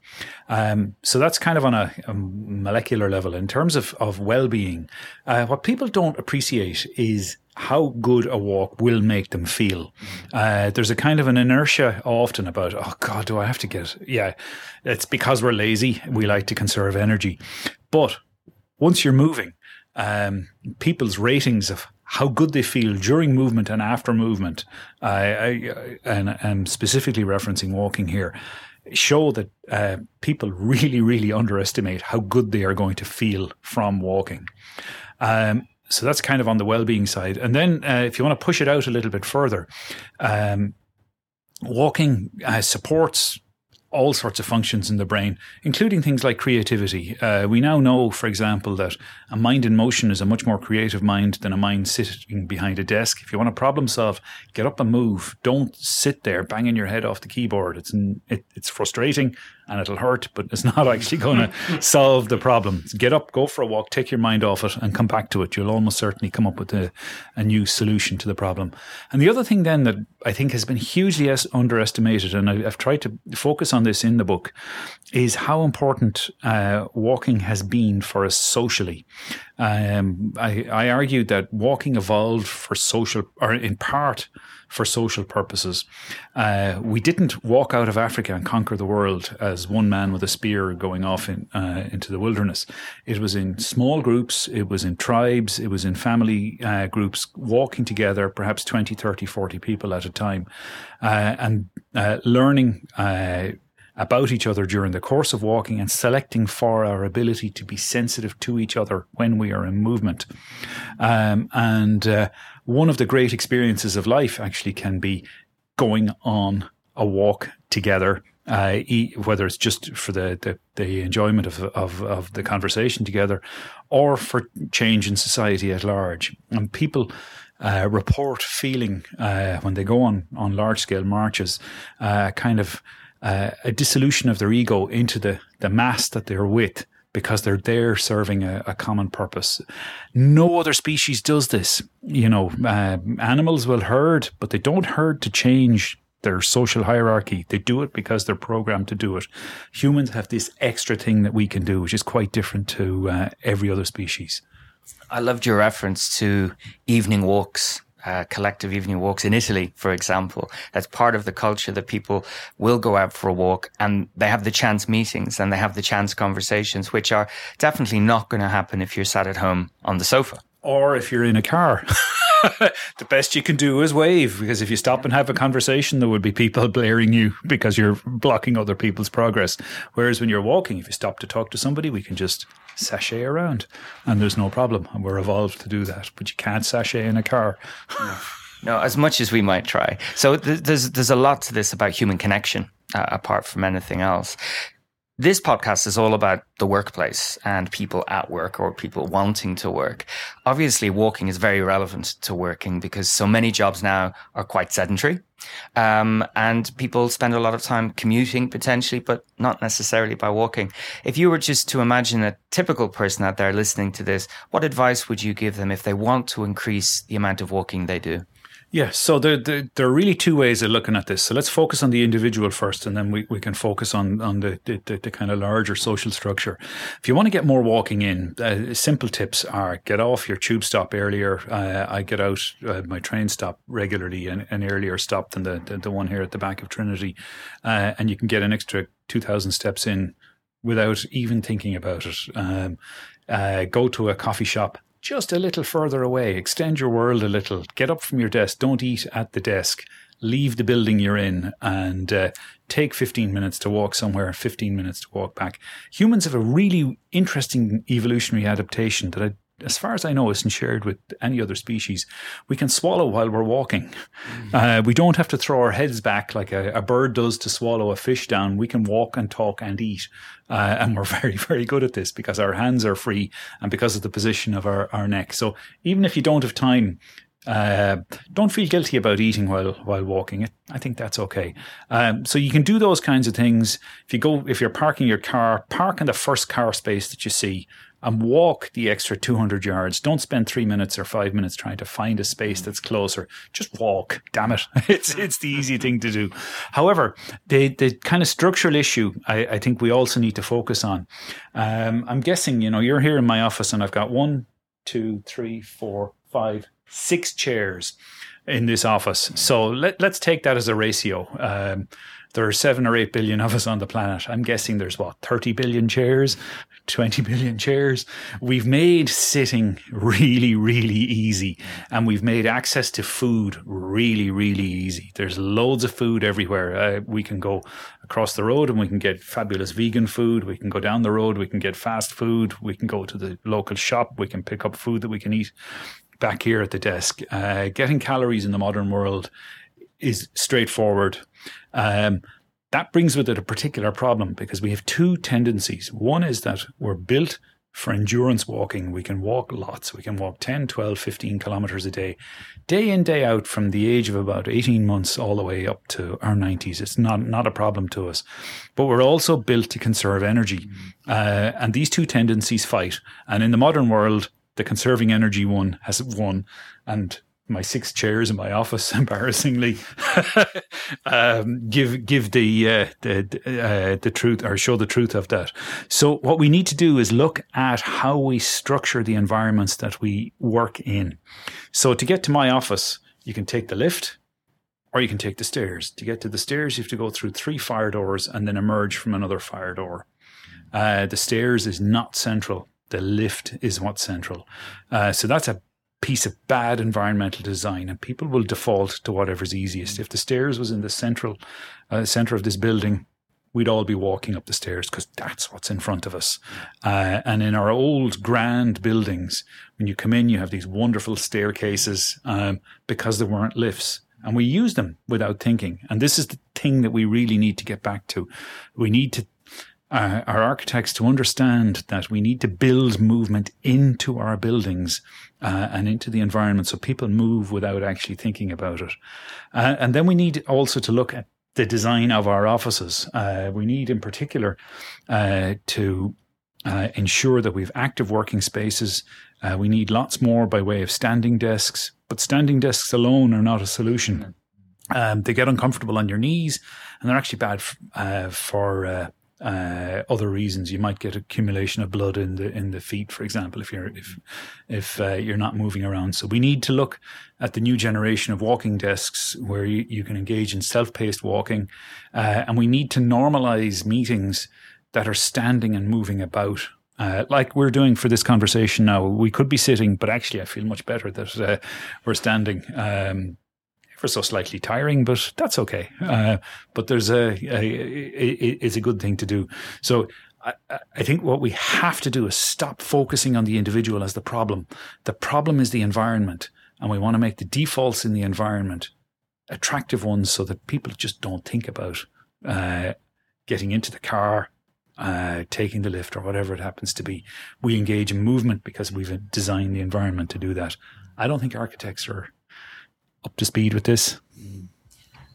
Um, so that's kind of on a, a, molecular level. In terms of, of well being, uh, what people don't appreciate is how good a walk will make them feel. Uh, there's a kind of an inertia often about, oh God, do I have to get, yeah, it's because we're lazy. We like to conserve energy. But once you're moving, um, people's ratings of how good they feel during movement and after movement, I, and I'm specifically referencing walking here, show that uh, people really, really underestimate how good they are going to feel from walking. Um, so that's kind of on the well-being side. And then uh, if you want to push it out a little bit further, um, walking uh, supports all sorts of functions in the brain, including things like creativity. Uh, we now know, for example, that a mind in motion is a much more creative mind than a mind sitting behind a desk. If you want to problem solve, get up and move. Don't sit there banging your head off the keyboard. It's it, it's frustrating and it'll hurt, but it's not actually going to solve the problem. Get up, go for a walk, take your mind off it, and come back to it. You'll almost certainly come up with a, a new solution to the problem. And the other thing then that I think has been hugely underestimated, and I, have tried to focus on this in the book, is how important uh, walking has been for us socially. Um, I, I argued that walking evolved for social, or in part for social purposes. Uh, we didn't walk out of Africa and conquer the world as one man with a spear going off in, uh, into the wilderness. It was in small groups, it was in tribes, it was in family uh, groups, walking together, perhaps 20, 30, 40 people at a time, uh, and uh, learning uh, about each other during the course of walking and selecting for our ability to be sensitive to each other when we are in movement. Um, and uh, one of the great experiences of life actually can be going on a walk together. Uh, whether it's just for the, the, the enjoyment of, of, of the conversation together or for change in society at large. And people uh, report feeling uh, when they go on, on large scale marches, uh, kind of uh, a dissolution of their ego into the, the mass that they're with because they're there serving a, a common purpose. No other species does this. You know, uh, animals will herd, but they don't herd to change their social hierarchy. They do it because they're programmed to do it. Humans have this extra thing that we can do, which is quite different to uh, every other species. I loved your reference to evening walks uh, collective evening walks in Italy, for example. That's part of the culture that people will go out for a walk and they have the chance meetings and they have the chance conversations, which are definitely not going to happen if you're sat at home on the sofa. Or if you're in a car. the best you can do is wave because if you stop and have a conversation, there would be people blaring you because you're blocking other people's progress. Whereas when you're walking, if you stop to talk to somebody, we can just sashay around and there's no problem. And we're evolved to do that, but you can't sashay in a car. no, as much as we might try. So th- there's, there's a lot to this about human connection. Uh, apart from anything else. This podcast is all about the workplace and people at work or people wanting to work. Obviously, walking is very relevant to working because so many jobs now are quite sedentary. Um, and people spend a lot of time commuting potentially, but not necessarily by walking. If you were just to imagine a typical person out there listening to this, what advice would you give them if they want to increase the amount of walking they do? Yeah, so there, there, there, are really two ways of looking at this. So let's focus on the individual first, and then we, we can focus on, on the, the, the kind of larger social structure. If you want to get more walking in, uh, simple tips are get off your tube stop earlier. Uh, I get out uh, my train stop regularly, an, an earlier stop than the, the, the, one here at the back of Trinity. Uh, and you can get an extra 2,000 steps in without even thinking about it. Um, uh, go to a coffee shop just a little further away. Extend your world a little. Get up from your desk. Don't eat at the desk. Leave the building you're in and uh, take 15 minutes to walk somewhere, 15 minutes to walk back. Humans have a really interesting evolutionary adaptation that I as far as I know, isn't shared with any other species. We can swallow while we're walking. Mm-hmm. Uh, we don't have to throw our heads back like a, a, bird does to swallow a fish down. We can walk and talk and eat. Uh, and we're very, very good at this because our hands are free and because of the position of our, our neck. So even if you don't have time, uh, don't feel guilty about eating while while walking. I think that's okay. Um, so you can do those kinds of things. If you go, if you're parking your car, park in the first car space that you see and walk the extra 200 yards. Don't spend three minutes or five minutes trying to find a space that's closer. Just walk. Damn it. It's, it's the easy thing to do. However, the, the kind of structural issue I, I think we also need to focus on. Um, I'm guessing, you know, you're here in my office and I've got one, two, three, four, five, six chairs in this office. So let, let's take that as a ratio. Um, there are seven or eight billion of us on the planet. I'm guessing there's what, 30 billion chairs, 20 billion chairs. We've made sitting really, really easy and we've made access to food really, really easy. There's loads of food everywhere. Uh, we can go across the road and we can get fabulous vegan food. We can go down the road. We can get fast food. We can go to the local shop. We can pick up food that we can eat back here at the desk. Uh, getting calories in the modern world is straightforward. Um, that brings with it a particular problem because we have two tendencies. One is that we're built for endurance walking. We can walk lots. We can walk 10, 12, 15 kilometers a day, day in, day out from the age of about 18 months all the way up to our 90s. It's not, not a problem to us. But we're also built to conserve energy. Uh, and these two tendencies fight. And in the modern world, the conserving energy one has won and my six chairs in my office, embarrassingly, um, give give the uh, the uh, the truth or show the truth of that. So what we need to do is look at how we structure the environments that we work in. So to get to my office, you can take the lift. Or you can take the stairs. To get to the stairs, you have to go through three fire doors and then emerge from another fire door. Uh, the stairs is not central. The lift is what's central. Uh, so that's a piece of bad environmental design, and people will default to whatever's easiest. If the stairs was in the central uh, center of this building, we'd all be walking up the stairs because that's what's in front of us. Uh, and in our old grand buildings, when you come in, you have these wonderful staircases um, because there weren't lifts. And we use them without thinking. And this is the thing that we really need to get back to. We need to uh, our architects to understand that we need to build movement into our buildings uh, and into the environment so people move without actually thinking about it. Uh, and then we need also to look at the design of our offices. Uh, we need, in particular, uh, to uh, ensure that we have active working spaces. we need lots more by way of standing desks, but standing desks alone are not a solution. Um, they get uncomfortable on your knees, and they're actually bad f- for uh, other reasons. You might get accumulation of blood in the in the feet, for example, if you're if if uh, you're not moving around. So we need to look at the new generation of walking desks where you, you can engage in self-paced walking, uh, and we need to normalize meetings that are standing and moving about. Uh, like we're doing for this conversation now, we could be sitting, but actually, I feel much better that uh, we're standing. Um, ever so slightly tiring, but that's okay. Uh, but there's a, a, a, it's a good thing to do. So I, I think what we have to do is stop focusing on the individual as the problem. The problem is the environment, and we want to make the defaults in the environment attractive ones so that people just don't think about uh, getting into the car, uh, taking the lift, or whatever it happens to be. We engage in movement because we've designed the environment to do that. I don't think architects are up to speed with this.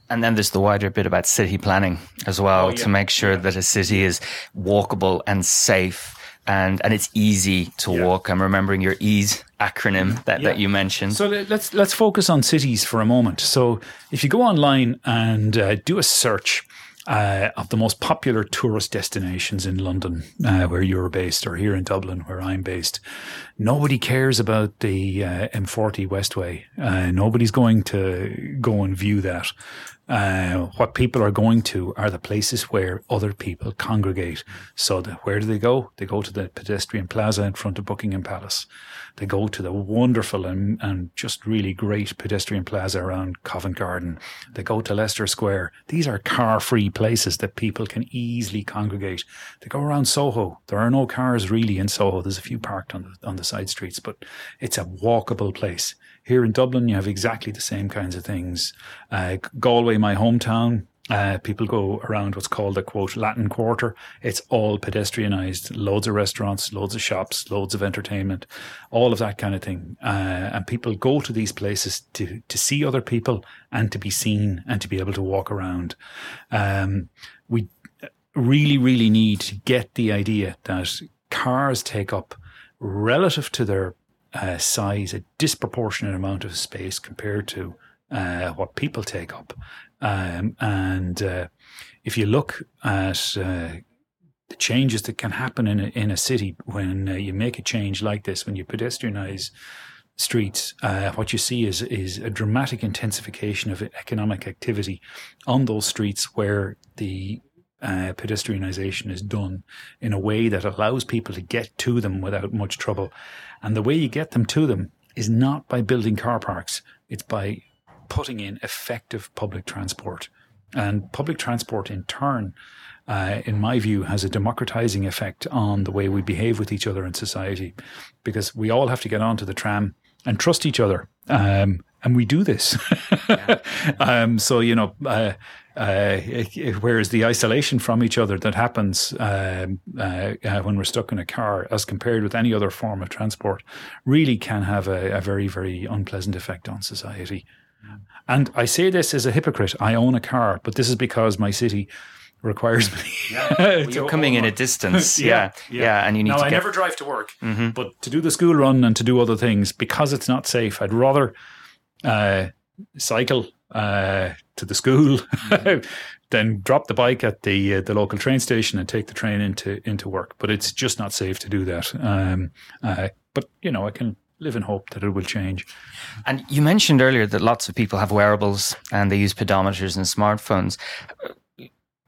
And then there's the wider bit about city planning as well Oh, yeah. to make sure Yeah. that a city is walkable and safe and, and it's easy to Yeah. walk. I'm remembering your EASE acronym that, Yeah. that you mentioned. So let's let's focus on cities for a moment. So if you go online and uh, do a search uh, of the most popular tourist destinations in London, uh, where you're based, or here in Dublin, where I'm based, nobody cares about the uh, M40 Westway. Uh, nobody's going to go and view that. Uh, what people are going to are the places where other people congregate. So the, where do they go? They go to the pedestrian plaza in front of Buckingham Palace. They go to the wonderful and, and just really great pedestrian plaza around Covent Garden. They go to Leicester Square. These are car free places that people can easily congregate. They go around Soho. There are no cars really in Soho. There's a few parked on the, on the side streets, but it's a walkable place. Here in Dublin, you have exactly the same kinds of things. Uh, Galway, my hometown, uh, people go around what's called the quote Latin Quarter. It's all pedestrianized, loads of restaurants, loads of shops, loads of entertainment, all of that kind of thing. Uh, and people go to these places to to see other people and to be seen and to be able to walk around. Um, we really, really need to get the idea that cars take up relative to their uh, size a disproportionate amount of space compared to uh, what people take up. Um, and uh, if you look at uh, the changes that can happen in a, in a city when uh, you make a change like this, when you pedestrianize streets, uh, what you see is is a dramatic intensification of economic activity on those streets where the uh, pedestrianization is done in a way that allows people to get to them without much trouble. And the way you get them to them is not by building car parks, it's by putting in effective public transport. And public transport, in turn, uh, in my view, has a democratizing effect on the way we behave with each other in society because we all have to get onto the tram and trust each other. Um, and we do this. um, so, you know, uh, uh, whereas the isolation from each other that happens um, uh, uh, when we're stuck in a car, as compared with any other form of transport, really can have a, a very, very unpleasant effect on society. Mm. And I say this as a hypocrite. I own a car, but this is because my city requires me. Yeah. well, you're coming in a distance. yeah, yeah, yeah. And you need now, to. I get... never drive to work, mm-hmm. but to do the school run and to do other things because it's not safe, I'd rather uh, cycle uh, to the school, mm-hmm. then drop the bike at the uh, the local train station and take the train into into work. But it's just not safe to do that. Um, uh, but you know, I can live in hope that it will change. And you mentioned earlier that lots of people have wearables and they use pedometers and smartphones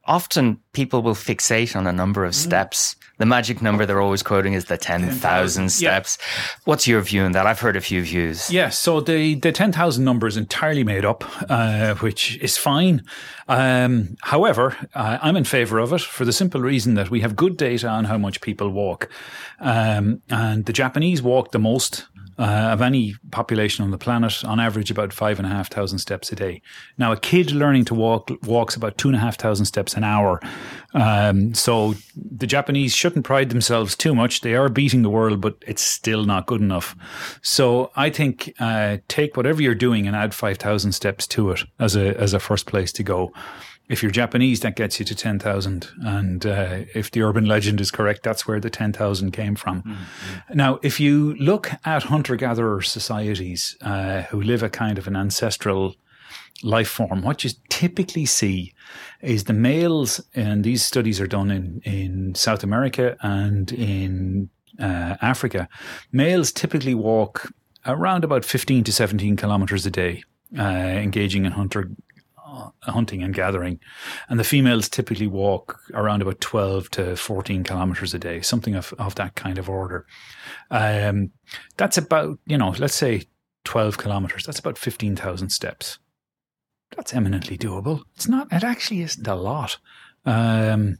often people will fixate on a number of mm. steps. The magic number they're always quoting is the 10,000 steps. Yeah. What's your view on that? I've heard a few views. Yeah, so the, the 10,000 number is entirely made up, uh, which is fine. Um, however, uh, I'm in favor of it for the simple reason that we have good data on how much people walk. Um, and the Japanese walk the most uh, of any population on the planet, on average about five and a half thousand steps a day. Now, a kid learning to walk walks about two and a half thousand steps an hour. Um, so the Japanese shouldn't pride themselves too much. They are beating the world, but it's still not good enough. So I think uh, take whatever you're doing and add five thousand steps to it as a as a first place to go if you're Japanese, that gets you to 10,000. And uh, if the urban legend is correct, that's where the 10,000 came from. Mm-hmm. Now, if you look at hunter gatherer societies uh, who live a kind of an ancestral life form, what you typically see is the males, and these studies are done in, in South America and in uh, Africa, males typically walk around about 15 to 17 kilometers a day. Uh, engaging in hunter hunting and gathering. And the females typically walk around about 12 to 14 kilometers a day, something of, of that kind of order. Um, that's about, you know, let's say 12 kilometers. That's about 15,000 steps. That's eminently doable. It's not, it actually isn't a lot. Um,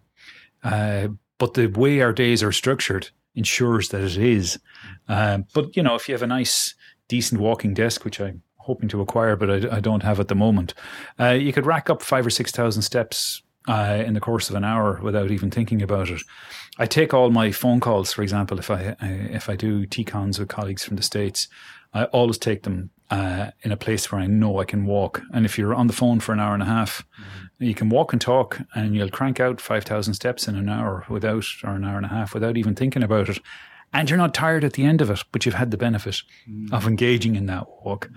uh, but the way our days are structured ensures that it is. Um, but, you know, if you have a nice, decent walking desk, which I hoping to acquire, but I, I don't have at the moment. Uh, you could rack up five or six thousand steps uh, in the course of an hour without even thinking about it. I take all my phone calls, for example, if I if I do TCons with colleagues from the states, I always take them uh, in a place where I know I can walk. And if you're on the phone for an hour and a half, mm-hmm. you can walk and talk, and you'll crank out five thousand steps in an hour without, or an hour and a half without even thinking about it and you're not tired at the end of it, but you've had the benefit mm. of engaging in that walk.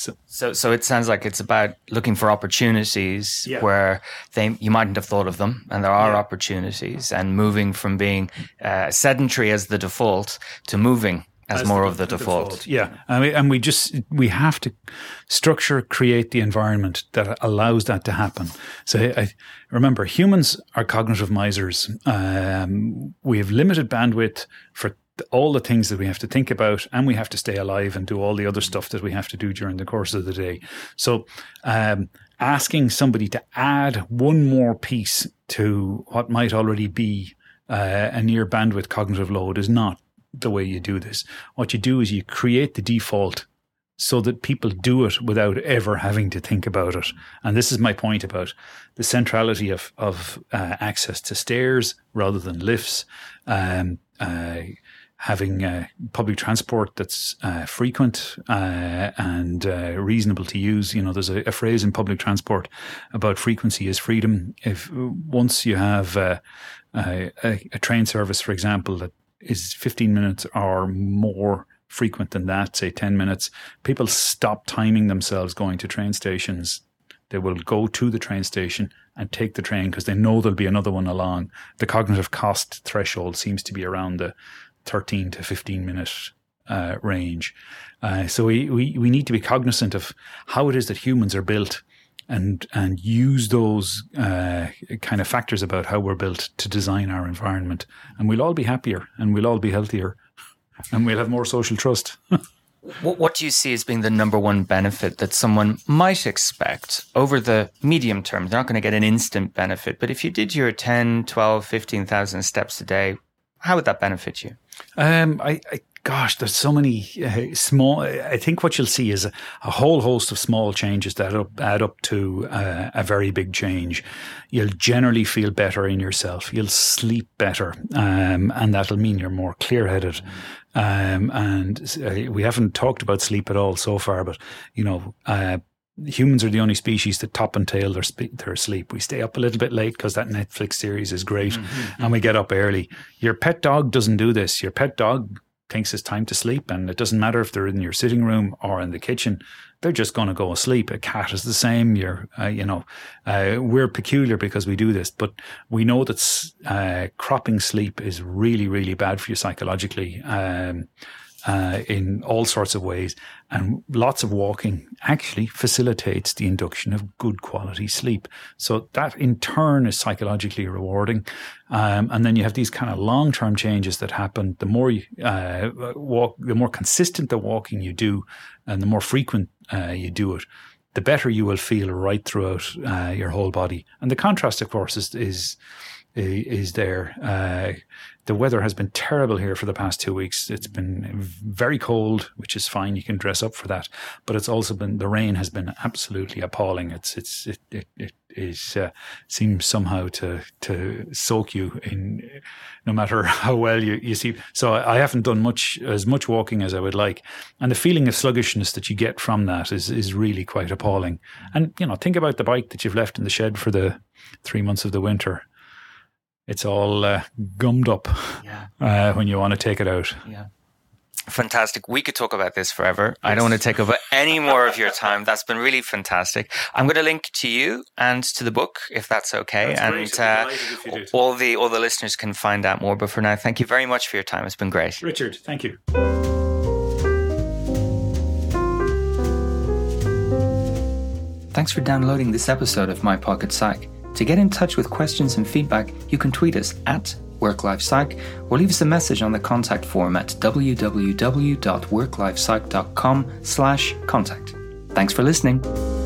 So, so, so it sounds like it's about looking for opportunities yeah. where they you mightn't have thought of them, and there are yeah. opportunities, and moving from being uh, sedentary as the default to moving as, as more the, of the, the default. default. Yeah, and we, and we just we have to structure, create the environment that allows that to happen. So I remember humans are cognitive misers. Um, we have limited bandwidth for all the things that we have to think about and we have to stay alive and do all the other stuff that we have to do during the course of the day. So, um, asking somebody to add one more piece to what might already be uh, a near bandwidth cognitive load is not the way you do this. What you do is you create the default so that people do it without ever having to think about it. And this is my point about the centrality of, of uh, access to stairs rather than lifts. Um, uh, having uh, public transport that's uh, frequent uh, and uh, reasonable to use. You know, there's a, a, phrase in public transport about frequency is freedom. If once you have uh, a, a, train service, for example, that is 15 minutes or more frequent than that, say 10 minutes, people stop timing themselves going to train stations. They will go to the train station and take the train because they know there'll be another one along. The cognitive cost threshold seems to be around the 13 to 15 minute uh, range. Uh, so we, we, we need to be cognizant of how it is that humans are built and and use those uh, kind of factors about how we're built to design our environment. And we'll all be happier and we'll all be healthier and we'll have more social trust. what, what do you see as being the number one benefit that someone might expect over the medium term? They're not going to get an instant benefit, but if you did your 10, 12, 15,000 steps a day, how would that benefit you? Um, I, I, gosh, there's so many uh, small. I think what you'll see is a, a, whole host of small changes that up, add up to uh, a very big change. You'll generally feel better in yourself. You'll sleep better, um, and that'll mean you're more clear-headed. Um, and uh, we haven't talked about sleep at all so far, but you know, uh, humans are the only species that top and tail their, their sleep. We stay up a little bit late because that Netflix series is great mm-hmm. and we get up early. Your pet dog doesn't do this. Your pet dog thinks it's time to sleep and it doesn't matter if they're in your sitting room or in the kitchen. They're just going to go asleep. A cat is the same. You're, uh, you know, uh, we're peculiar because we do this, but we know that uh, cropping sleep is really, really bad for you psychologically. Um, uh, in all sorts of ways. And lots of walking actually facilitates the induction of good quality sleep. So that in turn is psychologically rewarding. Um, and then you have these kind of long term changes that happen. The more you uh, walk, the more consistent the walking you do, and the more frequent uh, you do it, the better you will feel right throughout uh, your whole body. And the contrast, of course, is is is there. Uh, the weather has been terrible here for the past two weeks. It's been very cold, which is fine. You can dress up for that, but it's also been the rain has been absolutely appalling. It's it's it it, it is uh, seems somehow to to soak you in, no matter how well you you see. So I haven't done much as much walking as I would like, and the feeling of sluggishness that you get from that is is really quite appalling. And you know, think about the bike that you've left in the shed for the three months of the winter it's all uh, gummed up yeah. uh, when you want to take it out. Yeah. Fantastic. We could talk about this forever. Yes. I don't want to take up any more of your time. That's been really fantastic. I'm going to link to you and to the book if that's okay. That's and uh, all the all the listeners can find out more. But for now, thank you very much for your time. It's been great. Richard, thank you. Thanks for downloading this episode of My Pocket Psych. To get in touch with questions and feedback, you can tweet us at WorkLifePsych or leave us a message on the contact form at www.worklifepsych.com slash contact. Thanks for listening.